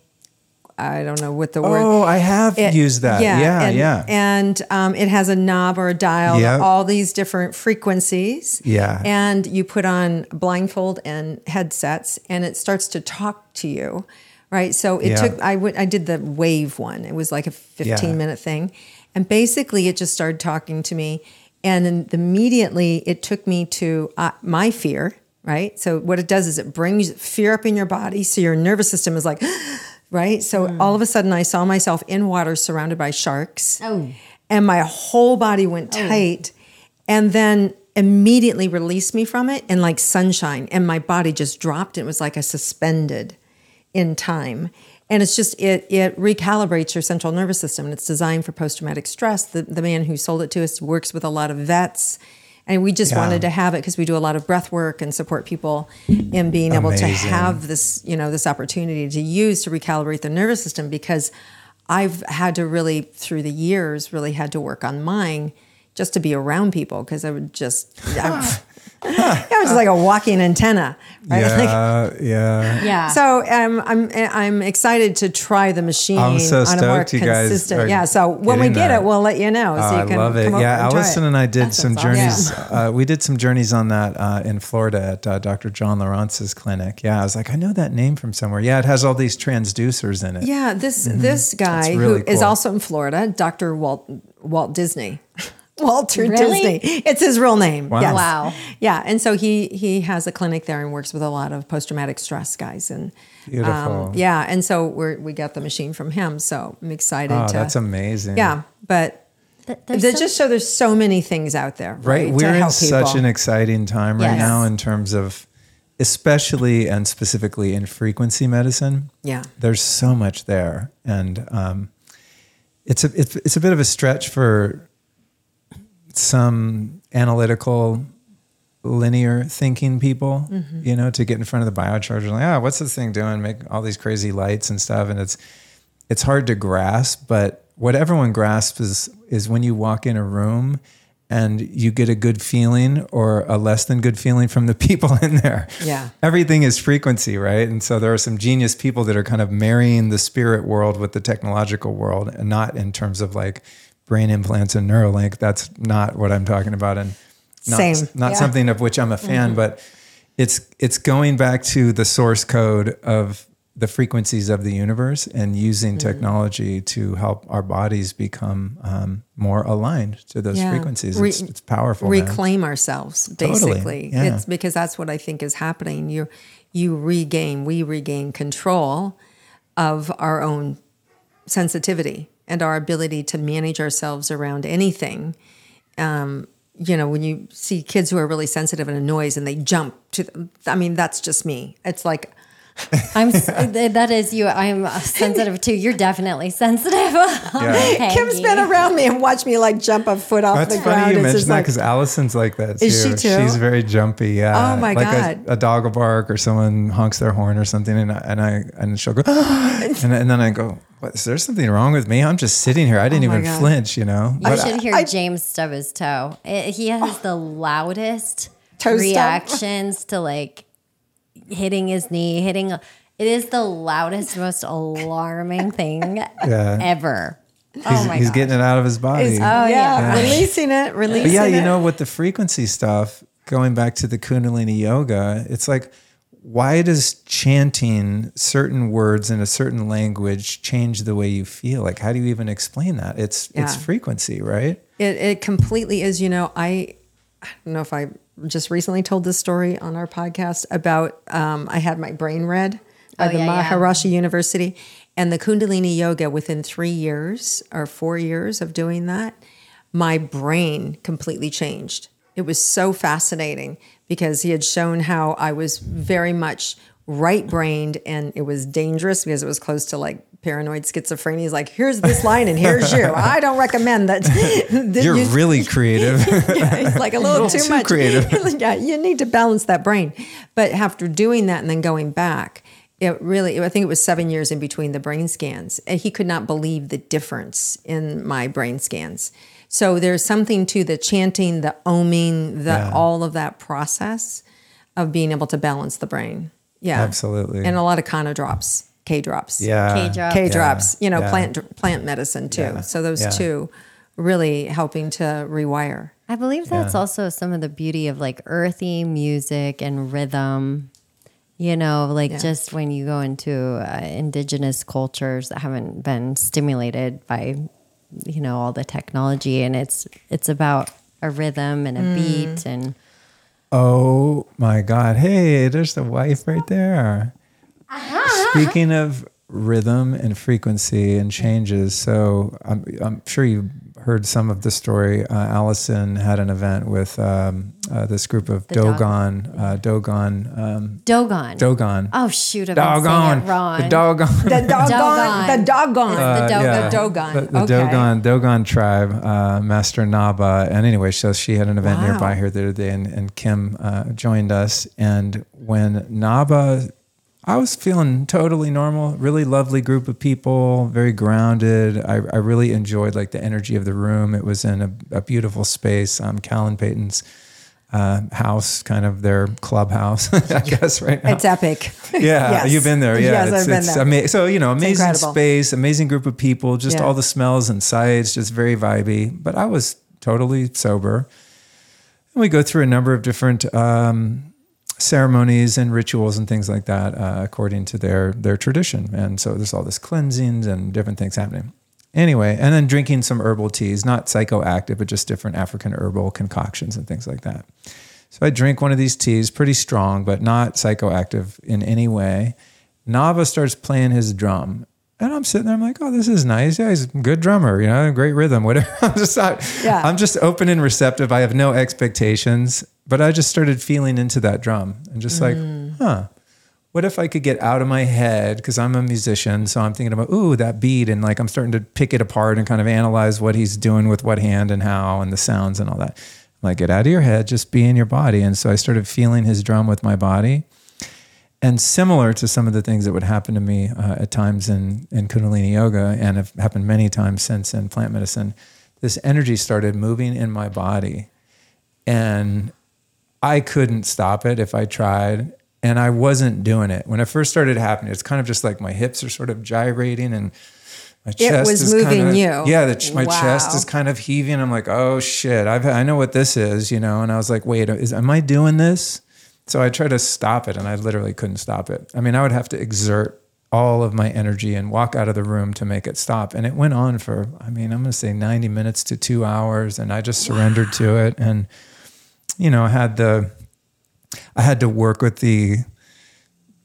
I don't know what the word. Oh, I have it, used that. Yeah, yeah, and, yeah. And um, it has a knob or a dial, yep. all these different frequencies. Yeah. And you put on blindfold and headsets, and it starts to talk to you, right? So it yeah. took. I went. I did the wave one. It was like a fifteen yeah. minute thing, and basically it just started talking to me, and immediately it took me to uh, my fear. Right. So what it does is it brings fear up in your body, so your nervous system is like right? So mm. all of a sudden, I saw myself in water surrounded by sharks. Oh. And my whole body went oh. tight. Oh. And then immediately released me from it and like sunshine. And my body just dropped. It was like I suspended in time. And it's just, it, it recalibrates your central nervous system. And it's designed for post traumatic stress. The, the man who sold it to us works with a lot of vets and we just yeah. wanted to have it because we do a lot of breath work and support people in being able to have this you know this opportunity to use to recalibrate the nervous system because i've had to really through the years really had to work on mine just to be around people because i would just yeah, it was like a walking antenna. Right? Like, Yeah, yeah. Yeah. so um, I'm I'm excited to try the machine I'm so on a more you guys consistent. Yeah. So when we get that. it, we'll let you know. So you I can love it. come over Yeah, and try Allison it. and I did some sounds journeys. Uh, we did some journeys on that uh, in Florida at uh, Dr. John Lawrence's clinic. Yeah, I was like, I know that name from somewhere. Yeah, it has all these transducers in it. Yeah, this this guy Mm-hmm. really who is cool. also in Florida, Dr. Walt Walt Disney. Walter Really? Disney. It's his real name. Wow. Yes. Wow. Yeah, and so he he has a clinic there and works with a lot of post traumatic stress guys and um, yeah, and so we're we got the machine from him. So I'm excited Oh, to that's amazing. Yeah, but Th- they some- just show there's so many things out there. Right. Right. We're in help such an exciting time right Yes. now in terms of, especially and specifically in frequency medicine. Yeah. There's so much there. And um, it's, a, it's, it's a bit of a stretch for some analytical linear thinking people, Mm-hmm. you know, to get in front of the biocharger, like, ah, what's this thing doing? Make all these crazy lights and stuff. And it's, it's hard to grasp, but what everyone grasps is, is when you walk in a room and you get a good feeling or a less than good feeling from the people in there. Yeah. Everything is frequency, right? And so there are some genius people that are kind of marrying the spirit world with the technological world and not in terms of like brain implants and Neuralink. That's not what I'm talking about. And not, Same. not Yeah. something of which I'm a fan, but it's it's going back to the source code of the frequencies of the universe and using technology to help our bodies become um, more aligned to those Yeah. frequencies. Re- it's, it's powerful. man. reclaim ourselves Totally, basically yeah. it's because that's what i think is happening you you regain we regain control of our own sensitivity and our ability to manage ourselves around anything um, you know when you see kids who are really sensitive and a noise and they jump to i mean that's just me. It's like I'm s- that is you. I'm uh, sensitive too. You're definitely sensitive. Yeah. kim's been around me and watched me like jump a foot off That's the funny ground you It's mentioned just that like- because Allison's like that too. Is she too? She's very jumpy. Yeah. Oh, my like God. A, a dog will bark or someone honks their horn or something, and I, and I and she'll go, and, and then I go, what, is there something wrong with me? I'm just sitting here. I didn't Oh even God. flinch. You know. You But should hear I- James stub his toe. It, he has the loudest Toe stub? reactions to like hitting his knee, hitting. It is the loudest, most alarming thing Yeah. ever. he's, oh my he's getting it out of his body. Oh, yeah, yeah. releasing it releasing But yeah, you know, with the frequency stuff, going back to the Kundalini yoga, it's like, why does chanting certain words in a certain language change the way you feel? Like, how do you even explain that? It's it's frequency, right? It, it completely is. You know, I, I don't know if I just recently told this story on our podcast about um, I had my brain read by Oh, the yeah, yeah. University and the Kundalini Yoga. Within three years or four years of doing that, my brain completely changed. It was so fascinating because he had shown how I was very much right brained and it was dangerous because it was close to like paranoid schizophrenia. is like, here's this line and here's you. I don't recommend that. that You're you- really creative. yeah, it's like a little, too, too much. creative. yeah, you need to balance that brain. But after doing that and then going back, it really, I think it was seven years in between the brain scans. And he could not believe the difference in my brain scans. So there's something to the chanting, the oming, the Yeah. all of that process of being able to balance the brain. Yeah, Absolutely. And a lot of kana drops, K drops. yeah. K drop. K drops, you know, yeah. plant plant medicine too. Yeah. So those Yeah. two really helping to rewire. I believe that's Yeah. also some of the beauty of like earthy music and rhythm. You know, like Yeah. just when you go into uh, indigenous cultures that haven't been stimulated by, you know, all the technology, and it's it's about a rhythm and a Mm. beat and Oh my God. Hey, there's the wife right there. Speaking of rhythm and frequency and changes, so I'm, I'm sure you heard some of the story. Uh, Allison had an event with um, uh, this group of The dog- Dogon, uh, Dogon, um, Dogon. Dogon. Oh shoot! I've been saying it wrong. The Dogon. The Dogon. the doggone. It's the Uh, Dogon. yeah. Dogon. The, the Okay. Dogon, Dogon tribe, uh, Master Naba. And anyway, so she had an event Wow. nearby here the other day, and, and Kim uh, joined us. And when Naba, I was feeling totally normal, really lovely group of people, very grounded. I, I really enjoyed like the energy of the room. It was in a, a beautiful space. Um, Callan Payton's uh, house, kind of their clubhouse, I guess, right now. It's epic. Yeah, Yes. you've been there. Yeah, Yes, it's, I've been there. ama- so you know, amazing space, amazing group of people, just Yeah. all the smells and sights, just very vibey. But I was totally sober. And we go through a number of different um, ceremonies and rituals and things like that, uh, according to their their tradition. And so there's all this cleansings and different things happening. Anyway, and then drinking some herbal teas, not psychoactive, but just different African herbal concoctions and things like that. So I drink one of these teas, pretty strong, but not psychoactive in any way. Naba starts playing his drum. And I'm sitting there, I'm like, oh, this is nice. Yeah, he's a good drummer, you know, great rhythm, whatever. I'm just not, Yeah. I'm just open and receptive. I have no expectations, but I just started feeling into that drum and just like, huh, what if I could get out of my head? Because I'm a musician. So I'm thinking about, ooh, that beat. And like I'm starting to pick it apart and kind of analyze what he's doing with what hand and how and the sounds and all that. I'm like, get out of your head, just be in your body. And so I started feeling his drum with my body. And similar to some of the things that would happen to me uh, at times in, in Kundalini Yoga and have happened many times since in plant medicine, this energy started moving in my body. And I couldn't stop it if I tried. And I wasn't doing it. When it first started happening, it's kind of just like my hips are sort of gyrating and my chest was is moving kind of, you. Yeah, the, my chest is kind of heaving. I'm like, oh shit, I've, I know what this is, you know? And I was like, wait, is, am I doing this? So I tried to stop it and I literally couldn't stop it. I mean, I would have to exert all of my energy and walk out of the room to make it stop. And it went on for, I mean, I'm going to say 90 minutes to two hours. And I just surrendered to it. And, you know, I had the, I had to work with the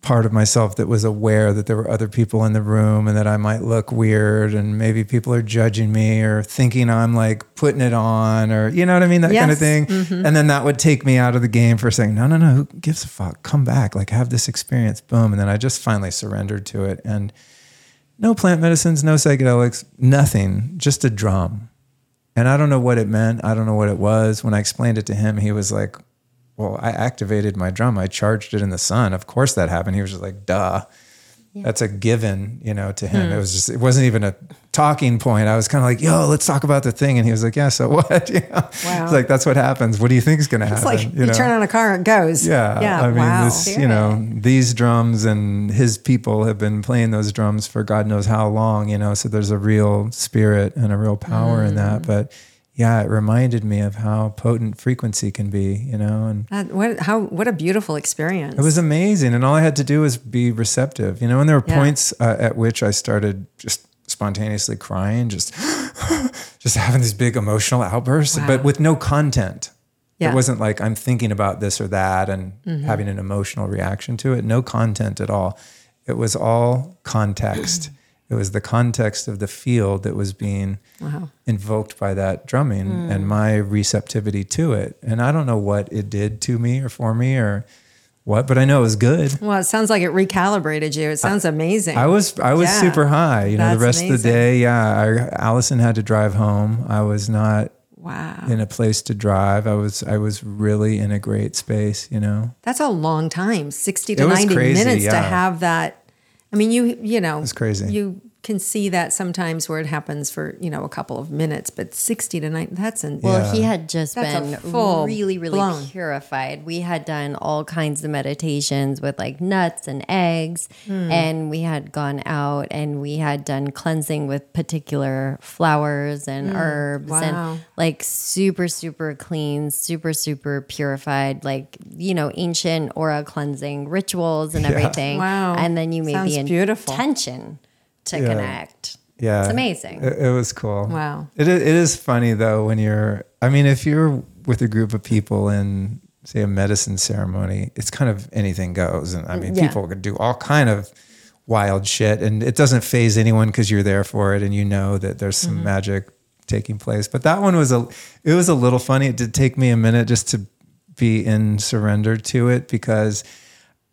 part of myself that was aware that there were other people in the room and that I might look weird and maybe people are judging me or thinking I'm like putting it on or you know what I mean? That kind of Yes. thing. Mm-hmm. And then that would take me out of the game for saying no no no who gives a fuck? Come back. Like have this experience. Boom. And then I just finally surrendered to it. And no plant medicines no psychedelics nothing. Just a drum and I don't know what it meant I don't know what it was when I explained it to him he was like well, I activated my drum. I charged it in the sun. Of course that happened. He was just like, duh. That's a given, you know, to him. It was just, it wasn't even a talking point. I was kind of like, yo, let's talk about the thing. And he was like, yeah, so what? You know? Wow. It's like, that's what happens. What do you think is going to happen? It's like you, know turn on a car, it goes. Yeah, Yeah. I mean, wow. this, you know, these drums and his people have been playing those drums for God knows how long, you know. So there's a real spirit and a real power in Mm. that. But yeah, it reminded me of how potent frequency can be, you know, and That, what how what a beautiful experience. it was amazing, and all I had to do was be receptive, you know. And there were Yeah. points uh, at which I started just spontaneously crying, just just having these big emotional outbursts, Wow. but with no content. Yeah. It wasn't like I'm thinking about this or that and Mm-hmm. having an emotional reaction to it. No content at all. It was all context. it was the context of the field that was being Wow. invoked by that drumming Hmm. and my receptivity to it. And I don't know what it did to me or for me or what, but I know it was good. Well, it sounds like it recalibrated you. It sounds amazing. I was I was Yeah. super high. You know, the That's rest of the day, yeah. I, Allison had to drive home. I was not wow. in a place to drive. I was I was really in a great space. You know, That's a long time, 60 to 90 crazy, minutes to have that. I mean, you you know, It's crazy. You can see that sometimes where it happens for, you know, a couple of minutes, but 60 to 90 that's an Well, Yeah. he had just That's a been full really, really blown. purified. We had done all kinds of meditations with like nuts and eggs, Hmm. and we had gone out and we had done cleansing with particular flowers and herbs Hmm. Wow. and like super, super clean, super, super purified, like, you know, ancient aura cleansing rituals and everything. Wow. And then you made Sounds the beautiful. To Yeah. connect. yeah, It's amazing. It, it was cool. Wow. It is, it is funny though when you're. I mean, if you're with a group of people in say a medicine ceremony, it's kind of anything goes, and I mean, Yeah. people could do all kind of wild shit, and it doesn't faze anyone because you're there for it, and you know that there's some Mm-hmm. magic taking place. But that one was a. It was a little funny. It did take me a minute just to be in surrender to it because.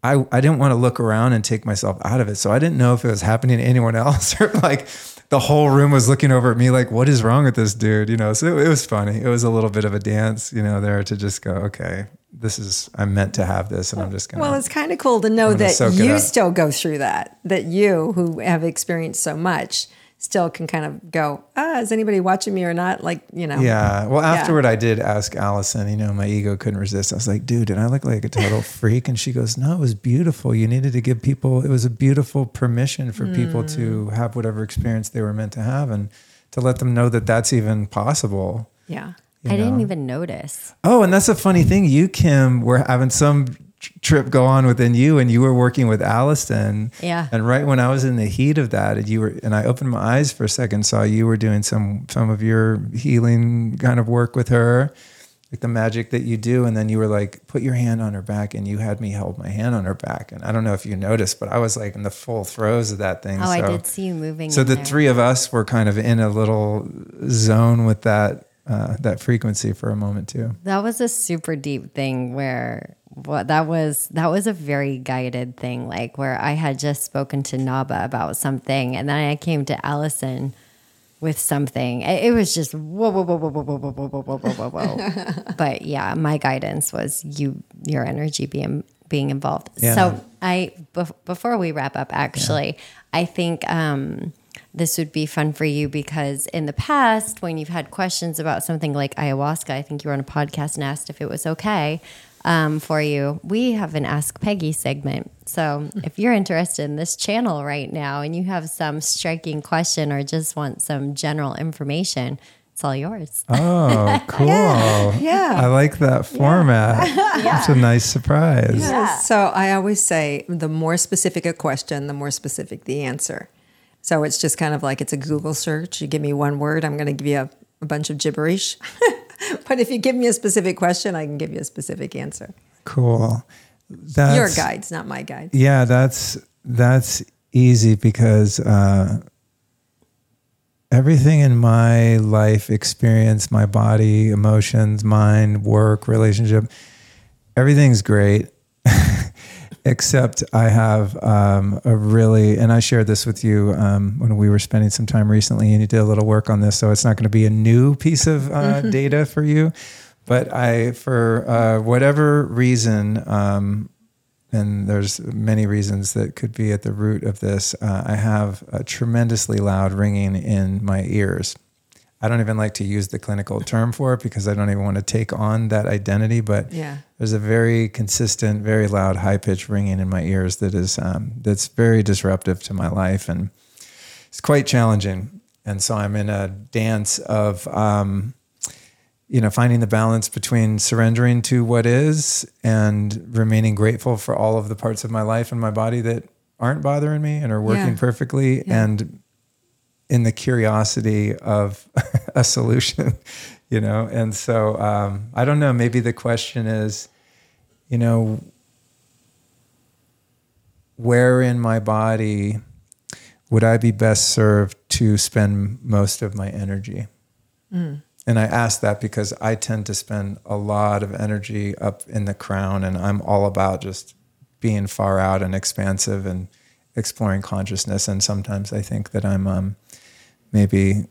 I, I didn't want to look around and take myself out of it. So I didn't know if it was happening to anyone else or like the whole room was looking over at me like, what is wrong with this dude? You know, so it, it was funny. It was a little bit of a dance, you know, there to just go, okay, this is, I'm meant to have this and I'm just going to. Well, it's kind of cool to know that you still go through that, that you who have experienced so much still can kind of go, ah, is anybody watching me or not? Like, you know. Yeah. Well, afterward, I did ask Allison, you know, my ego couldn't resist. I was like, dude, did I look like a total freak? And she goes, no, it was beautiful. You needed to give people, it was a beautiful permission for people to Mm. have whatever experience they were meant to have and to let them know that that's even possible. Yeah. you I didn't even notice. Oh, and that's a funny thing. You, Kim, were having some tr- trip go on within you, and you were working with Allison. Yeah. And right when I was in the heat of that, and you were, and I opened my eyes for a second, saw you were doing some some of your healing kind of work with her, like the magic that you do, and then you were like, put your hand on her back, and you had me hold my hand on her back, and I don't know if you noticed, but I was like in the full throes of that thing. Oh, I so- did see you moving. So the there. three of us were kind of in a little zone with that uh, that frequency for a moment too. That was a super deep thing where what that was that was a very guided thing like where I had just spoken to Naba about something and then I came to Allison with something. It, it was just whoa whoa whoa whoa whoa whoa whoa whoa whoa whoa whoa whoa. but yeah, my guidance was you your energy being being involved. Yeah. So I bef- before we wrap up actually, I think um this would be fun for you because in the past, when you've had questions about something like ayahuasca, I think you were on a podcast and asked if it was okay um, for you. We have an Ask Peggy segment. So if you're interested in this channel right now and you have some striking question or just want some general information, it's all yours. Oh, cool. Yeah. I like that format. It's a nice surprise. So I always say the more specific a question, the more specific the answer. So it's just kind of like it's a Google search. You give me one word, I'm going to give you a, a bunch of gibberish. but if you give me a specific question, I can give you a specific answer. Cool. That's, Your guides, not my guides. Yeah, that's that's easy because uh, everything in my life experience, my body, emotions, mind, work, relationship, everything's great. Except I have um, a really, and I shared this with you um, when we were spending some time recently, and you did a little work on this. So it's not going to be a new piece of uh, data for you, but I, for uh, whatever reason, um, and there's many reasons that could be at the root of this. Uh, I have a tremendously loud ringing in my ears. I don't even like to use the clinical term for it because I don't even want to take on that identity. But Yeah. there's a very consistent, very loud, high pitched ringing in my ears that is um, that's very disruptive to my life, and it's quite challenging. And so I'm in a dance of um, you know, finding the balance between surrendering to what is and remaining grateful for all of the parts of my life and my body that aren't bothering me and are working Yeah. perfectly and in the curiosity of a solution, you know? And so, um, I don't know, maybe the question is, you know, where in my body would I be best served to spend most of my energy? And I ask that because I tend to spend a lot of energy up in the crown, and I'm all about just being far out and expansive and exploring consciousness. And sometimes I think that I'm um, maybe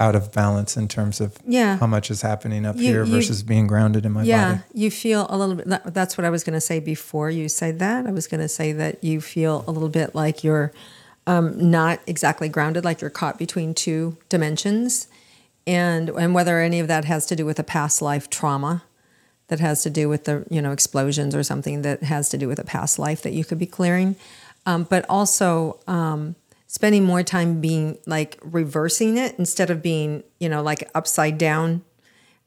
out of balance in terms of Yeah. how much is happening up You- here you- versus being grounded in my yeah, body. Yeah, you feel a little bit. That, that's what I was going to say before you said that. I was going to say that you feel a little bit like you're um, not exactly grounded, like you're caught between two dimensions, and and whether any of that has to do with a past life trauma, that has to do with the you know explosions or something that has to do with a past life that you could be clearing, um, but also. Um, spending more time being like reversing it instead of being you know like upside down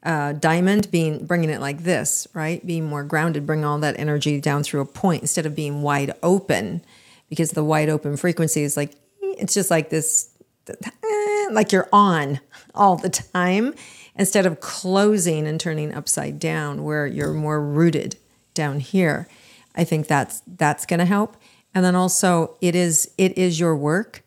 uh, diamond being bringing it like this right? Being more grounded bring all that energy down through a point instead of being wide open. Because the wide open frequency is like it's just like this like you're on all the time instead of closing and turning upside down where you're more rooted down here. I think that's that's going to help and then also it is it is your work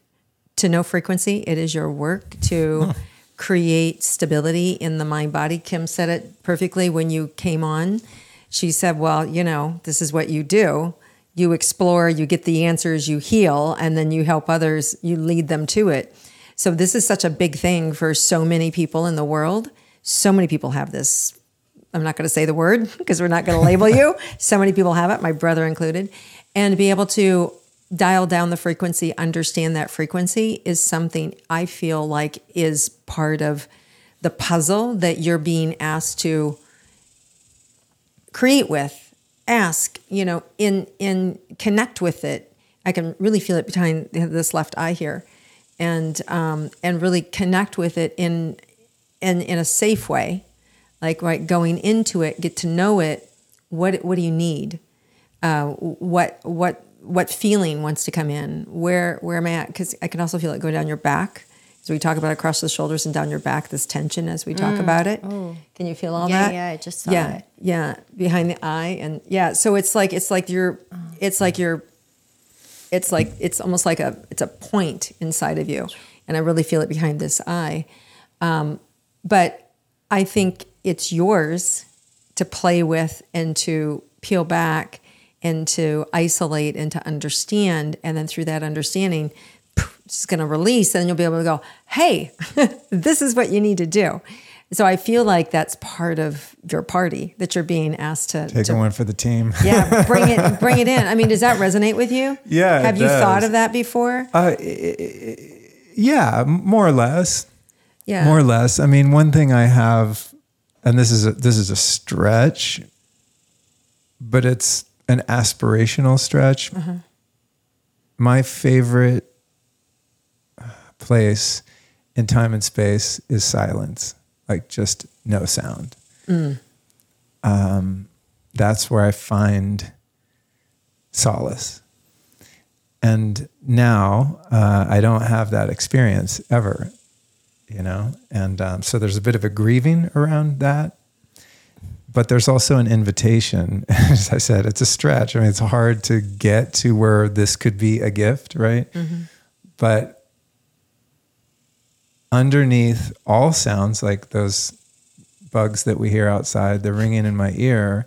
to know frequency. It is your work to create stability in the mind body. Kim said it perfectly when you came on. She said well you know this is what you do. You explore you get the answers you heal and then you help others you lead them to it. So this is such a big thing for so many people in the world. So many people have this. I'm not going to say the word because we're not going to label you. So many people have it, my brother included, and be able to dial down the frequency, understand that frequency is something I feel like is part of the puzzle that you're being asked to create with, ask, you know, in in connect with it. I can really feel it behind this left eye here, and um, and really connect with it in in in a safe way, like right going into it, get to know it. What what do you need? Uh, what what what feeling wants to come in? Where where am I at? Because I can also feel it go down your back. So we talk about across the shoulders and down your back, this tension as we talk about it. Can you feel all Mm. Oh. Yeah, that? yeah, I just saw yeah, it. Yeah, behind the eye and yeah. So it's like it's like you're, it's like you're, it's like it's almost like a it's a point inside of you, and I really feel it behind this eye. Um, but I think it's yours to play with and to peel back and to isolate and to understand. And then through that understanding, it's going to release. And you'll be able to go, hey, this is what you need to do. So I feel like that's part of your party that you're being asked to, take to one for the team. yeah, bring it, bring it in. I mean, does that resonate with you? Yeah, Have you thought of that before? Uh, yeah, more or less. Yeah. More or less. I mean, one thing I have, and this is a, this is a stretch, but it's an aspirational stretch. Uh-huh. My favorite place in time and space is silence, like just no sound. Um, that's where I find solace. And now uh, I don't have that experience ever, you know? And um, so there's a bit of a grieving around that. But there's also an invitation. As I said, it's a stretch. I mean, it's hard to get to where this could be a gift, right? Mm-hmm. But underneath all sounds, like those bugs that we hear outside, the ringing in my ear,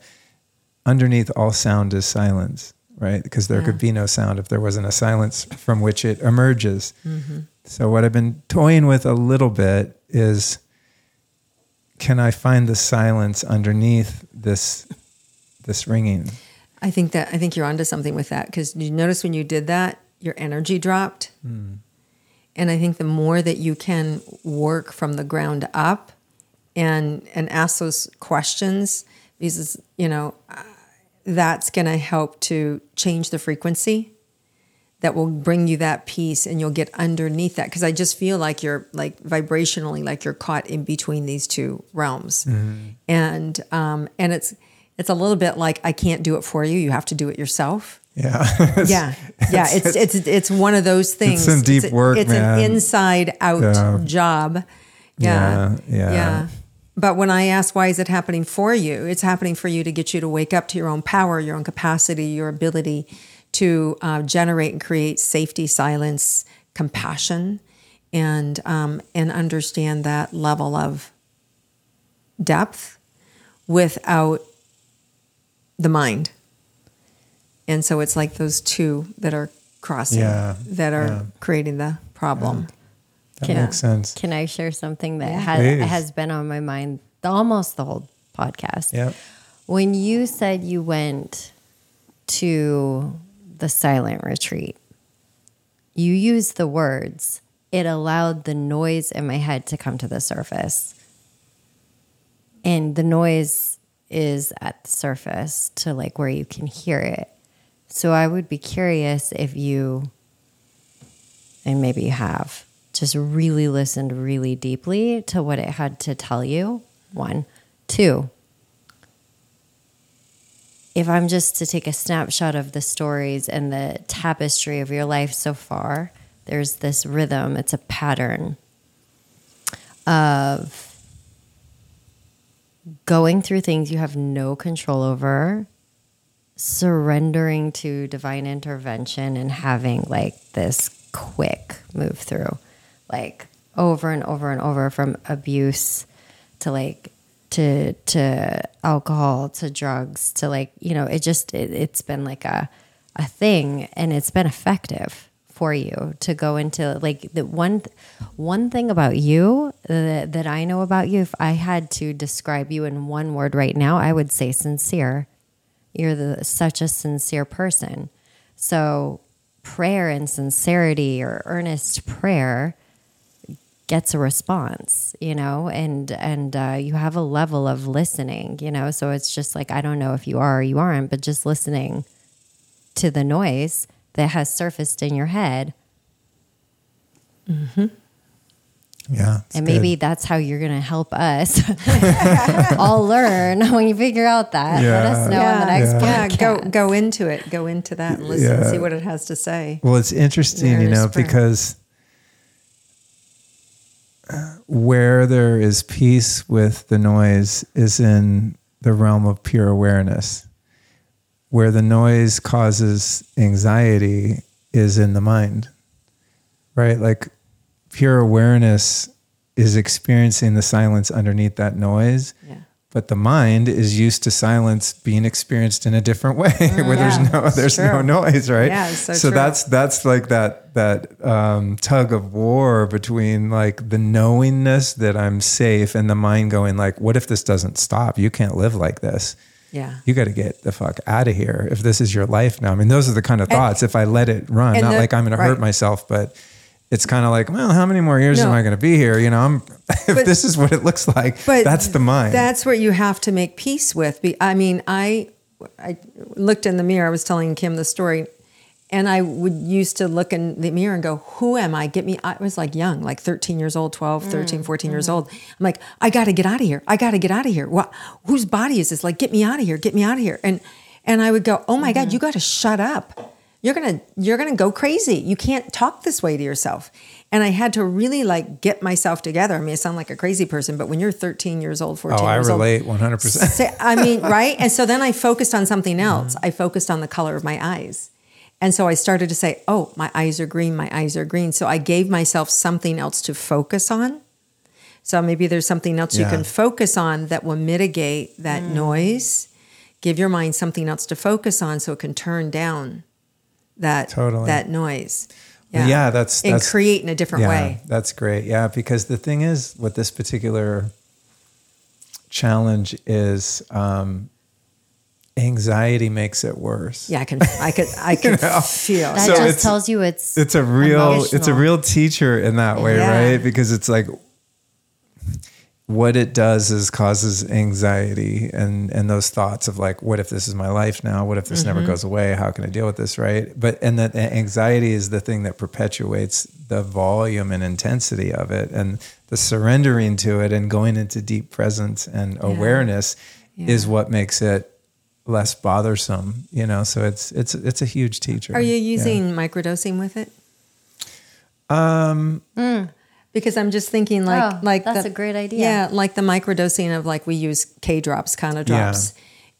underneath all sound is silence, right? Because there could be no sound if there wasn't a silence from which it emerges. Mm-hmm. So, what I've been toying with a little bit is can I find the silence underneath this this ringing? I think that I think you're onto something with that because you notice when you did that, your energy dropped, and I think the more that you can work from the ground up and and ask those questions, because you know uh, that's going to help to change the frequency. That will bring you that peace, and you'll get underneath that. Because I just feel like you're like vibrationally, like you're caught in between these two realms, and um, and it's it's a little bit like I can't do it for you. You have to do it yourself. Yeah. Yeah, yeah. It's it's it's one of those things. It's some deep a- work, It's man. an inside out Yeah. job. Yeah, Yeah, yeah. But when I ask why is it happening for you, it's happening for you to get you to wake up to your own power, your own capacity, your ability to uh, generate and create safety, silence, compassion, and um, and understand that level of depth without the mind. And so it's like those two that are crossing, Yeah, that are yeah. creating the problem. That Can- makes sense. Can I share something that has, has been on my mind the, almost the whole podcast? Yeah. When you said you went to the silent retreat, you used the words, it allowed the noise in my head to come to the surface. And the noise is at the surface to like where you can hear it. So I would be curious if you, and maybe you have, just really listened really deeply to what it had to tell you. One. Two, if I'm just to take a snapshot of the stories and the tapestry of your life so far, there's this rhythm, it's a pattern of going through things you have no control over, surrendering to divine intervention, and having like this quick move through, like over and over and over from abuse to like to to alcohol to drugs to like you know it just it, it's been like a a thing and it's been effective for you to go into like the one one thing about you that, that I know about you if I had to describe you in one word right now I would say sincere. You're the such a sincere person. So prayer and sincerity or earnest prayer gets a response, you know, and and uh, you have a level of listening, you know. So it's just like I don't know if you are or you aren't, but just listening to the noise that has surfaced in your head, mm-hmm. Yeah. it's and maybe good. that's how you're going to help us all learn when you figure out that. Let us know on the next yeah, podcast. go go into it. Go into that and listen. Yeah. See what it has to say. Well, it's interesting, you know, earnest because where there is peace with the noise is in the realm of pure awareness. Where the noise causes anxiety is in the mind, right? Like pure awareness is experiencing the silence underneath that noise. Yeah. But the mind is used to silence being experienced in a different way, where yeah, there's no there's no noise, right? Yeah, so true. that's that's like that that um, tug of war between like the knowingness that I'm safe and the mind going like, what if this doesn't stop? You can't live like this. Yeah. You got to get the fuck out of here if this is your life now. I mean, those are the kind of And- thoughts. if I let it run, not the- like I'm going to hurt myself, but it's kind of like, well, how many more years No. am I going to be here? You know, I'm if But- this is what it looks like. But that's the mind. That's what you have to make peace with. I mean, I I looked in the mirror. I was telling Kim the story, and I would used to look in the mirror and go, "Who am I? Get me!" I was like young, like 13 years old, 12, mm, 13, 14 years mm-hmm. old. I'm like, I got to get out of here. I got to get out of here. What? Whose body is this? Like, get me out of here. Get me out of here. And and I would go, "Oh my God, mm-hmm. you got to shut up." You're gonna you're gonna go crazy. You can't talk this way to yourself. And I had to really like get myself together. I mean, I sound like a crazy person, but when you're 13 years old, 14 oh, I years relate old, 100%. Say- I mean, right? And so then I focused on something Mm-hmm. else. I focused on the color of my eyes. And so I started to say, oh, my eyes are green, my eyes are green. So I gave myself something else to focus on. So maybe there's something else you can focus on that will mitigate that noise. Give your mind something else to focus on so it can turn down that Totally. that noise. Well, yeah, that's- and that's- create in a different yeah, way. That's great. Yeah, because the thing is, with this particular challenge is um, anxiety makes it worse. Yeah, I can I could I could feel. that So just tells you it's It's a real, it's a real teacher in that way, Yeah. right? Because it's like what it does is causes anxiety and and those thoughts of like, what if this is my life now? What if this Mm-hmm. never goes away? How can I deal with this, right? But and that anxiety is the thing that perpetuates the volume and intensity of it, and the surrendering to it and going into deep presence and awareness is what makes it less bothersome. You know, so it's it's it's a huge teacher. Are you Yeah. using microdosing with it? Um, because I'm just thinking like Oh, like that's the- a great idea. Yeah, like the microdosing of like we use K drops, kind of Yeah. drops,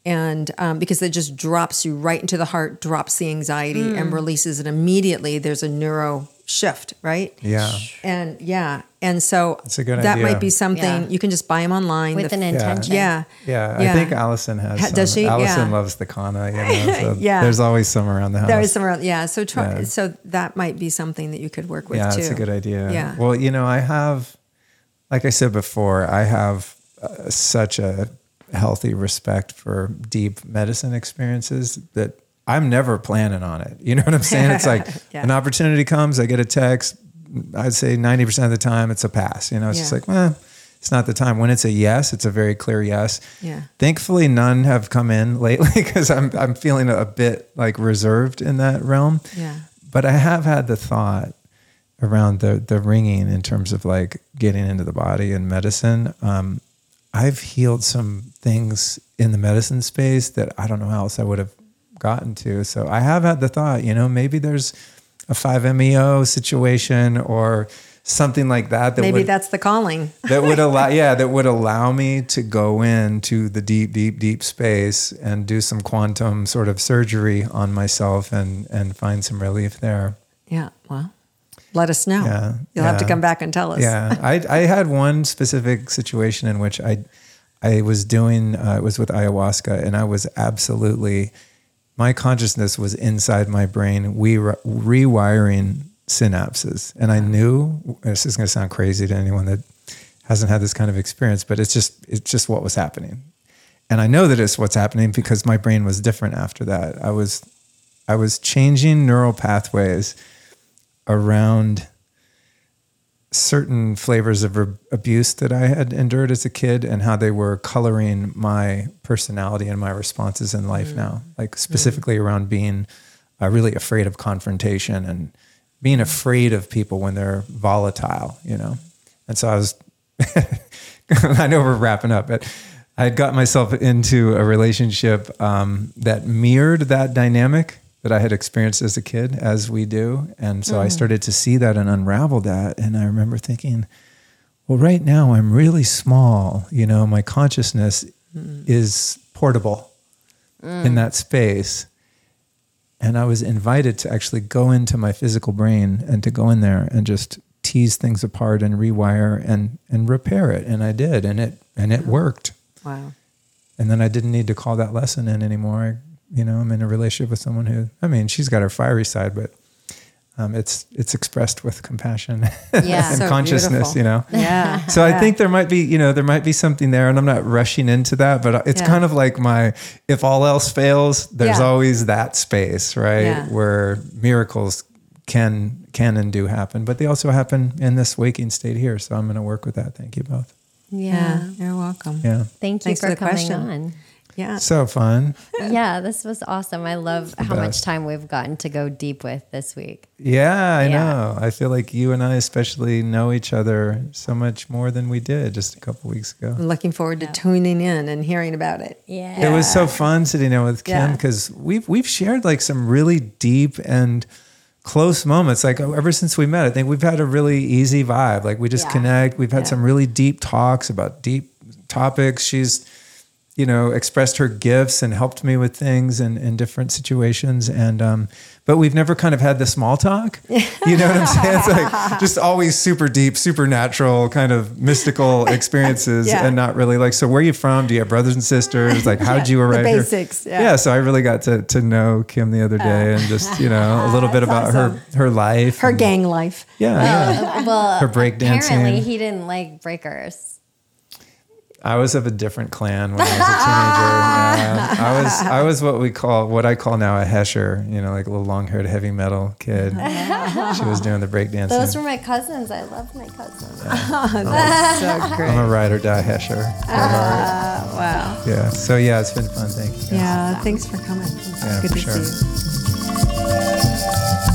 and um, because it just drops you right into the heart, drops the anxiety, Mm. and releases it immediately. There's a neuro shift, right? Yeah. And yeah, and so That's a good that idea. might be something Yeah. you can just buy them online. with The- an intention. yeah, Yeah, Yeah. I think Allison has. Ha- Some. does she? Allison Yeah. loves the kanna. You know, so Yeah. There's always some around the house. There is somewhere else. Yeah. So try. Yeah. So that might be something that you could work with yeah, too. that's a good idea. Yeah. Well, you know, I have, like I said before, I have uh, such a healthy respect for deep medicine experiences that I'm never planning on it. You know what I'm saying? It's like Yeah. an opportunity comes, I get a text. I'd say 90% of the time it's a pass. You know, it's just like, well, it's not the time. When it's a yes, it's a very clear yes. Yeah. Thankfully, none have come in lately because I'm I'm feeling a bit like reserved in that realm. Yeah. But I have had the thought around the the ringing in terms of like getting into the body and medicine. Um, I've healed some things in the medicine space that I don't know how else I would have gotten to. So I have had the thought, you know, maybe there's a 5-MeO situation or something like that that Maybe would that's the calling. that would allow yeah that would allow me to go into the deep deep deep space and do some quantum sort of surgery on myself and and find some relief there Yeah. Well, let us know. Yeah, You'll have to come back and tell us. yeah i i had one specific situation in which i i was doing uh, it was with ayahuasca and i was absolutely my consciousness was inside my brain we rewiring synapses. And i knew this is going to sound crazy to anyone that hasn't had this kind of experience but it's just it's just what was happening. And i know that it's what's happening because my brain was different after that. I was I was changing neural pathways around certain flavors of ab- abuse that I had endured as a kid and how they were coloring my personality and my responses in life now, like specifically around being uh, really afraid of confrontation and being afraid of people when they're volatile, you know. And so I was, I know we're wrapping up, but I had got myself into a relationship um, that mirrored that dynamic that I had experienced as a kid, as we do. And so I mm. started to see that and unravel that. And I remember thinking, well, right now I'm really small. You know, my consciousness mm. is portable in mm. that space. And I was invited to actually go into my physical brain and to go in there and just tease things apart and rewire and and repair it. And I did, and it and it worked. Wow. And then I didn't need to call that lesson in anymore. I, you know, I'm in a relationship with someone who, I mean, she's got her fiery side, but um, it's it's expressed with compassion Yeah. and So consciousness. beautiful. You know. Yeah. So I think there might be, you know, there might be something there, and I'm not rushing into that, but it's Yeah. kind of like my, if all else fails, there's Yeah. always that space, right, Yeah. where miracles can can and do happen, but they also happen in this waking state here. So I'm going to work with that. Thank you both. Yeah. Yeah. You're welcome. Yeah, Thank you Thanks for, for the coming question. on. Yeah. so fun. Yeah, this was awesome. I love how much time we've gotten to go deep with this week. Yeah, I Yeah. know. I feel like you and I especially know each other so much more than we did just a couple weeks ago. I'm looking forward to tuning in and hearing about it. Yeah. It was so fun sitting there with Kim Yeah. because we've we've shared like some really deep and close moments. Like uh, ever since we met, I think we've had a really easy vibe. Like we just Yeah. connect. We've had Yeah. some really deep talks about deep topics. She's you know expressed her gifts and helped me with things in, in different situations and um but we've never kind of had the small talk you know what i'm saying it's like just always super deep supernatural kind of mystical experiences Yeah. and not really like so where are you from do you have brothers and sisters like how'd you the arrive here? basics, yeah. yeah so i really got to to know kim the other day and just you know a little bit about her her life Her and- gang life. yeah, yeah. well, Her breakdancing. Apparently, he didn't like breakers. I was of a different clan when I was a teenager. Yeah. I was I was what we call what I call now a hesher, you know, like a little long haired heavy metal kid. she was doing the breakdancing. Those were my cousins. I love my cousins. Oh, so great. I'm a ride or die hesher. Ah, at heart. wow. Yeah. So yeah, it's been fun. Thank you. Yeah. Thanks for coming. Yeah, Good for to sure. see you.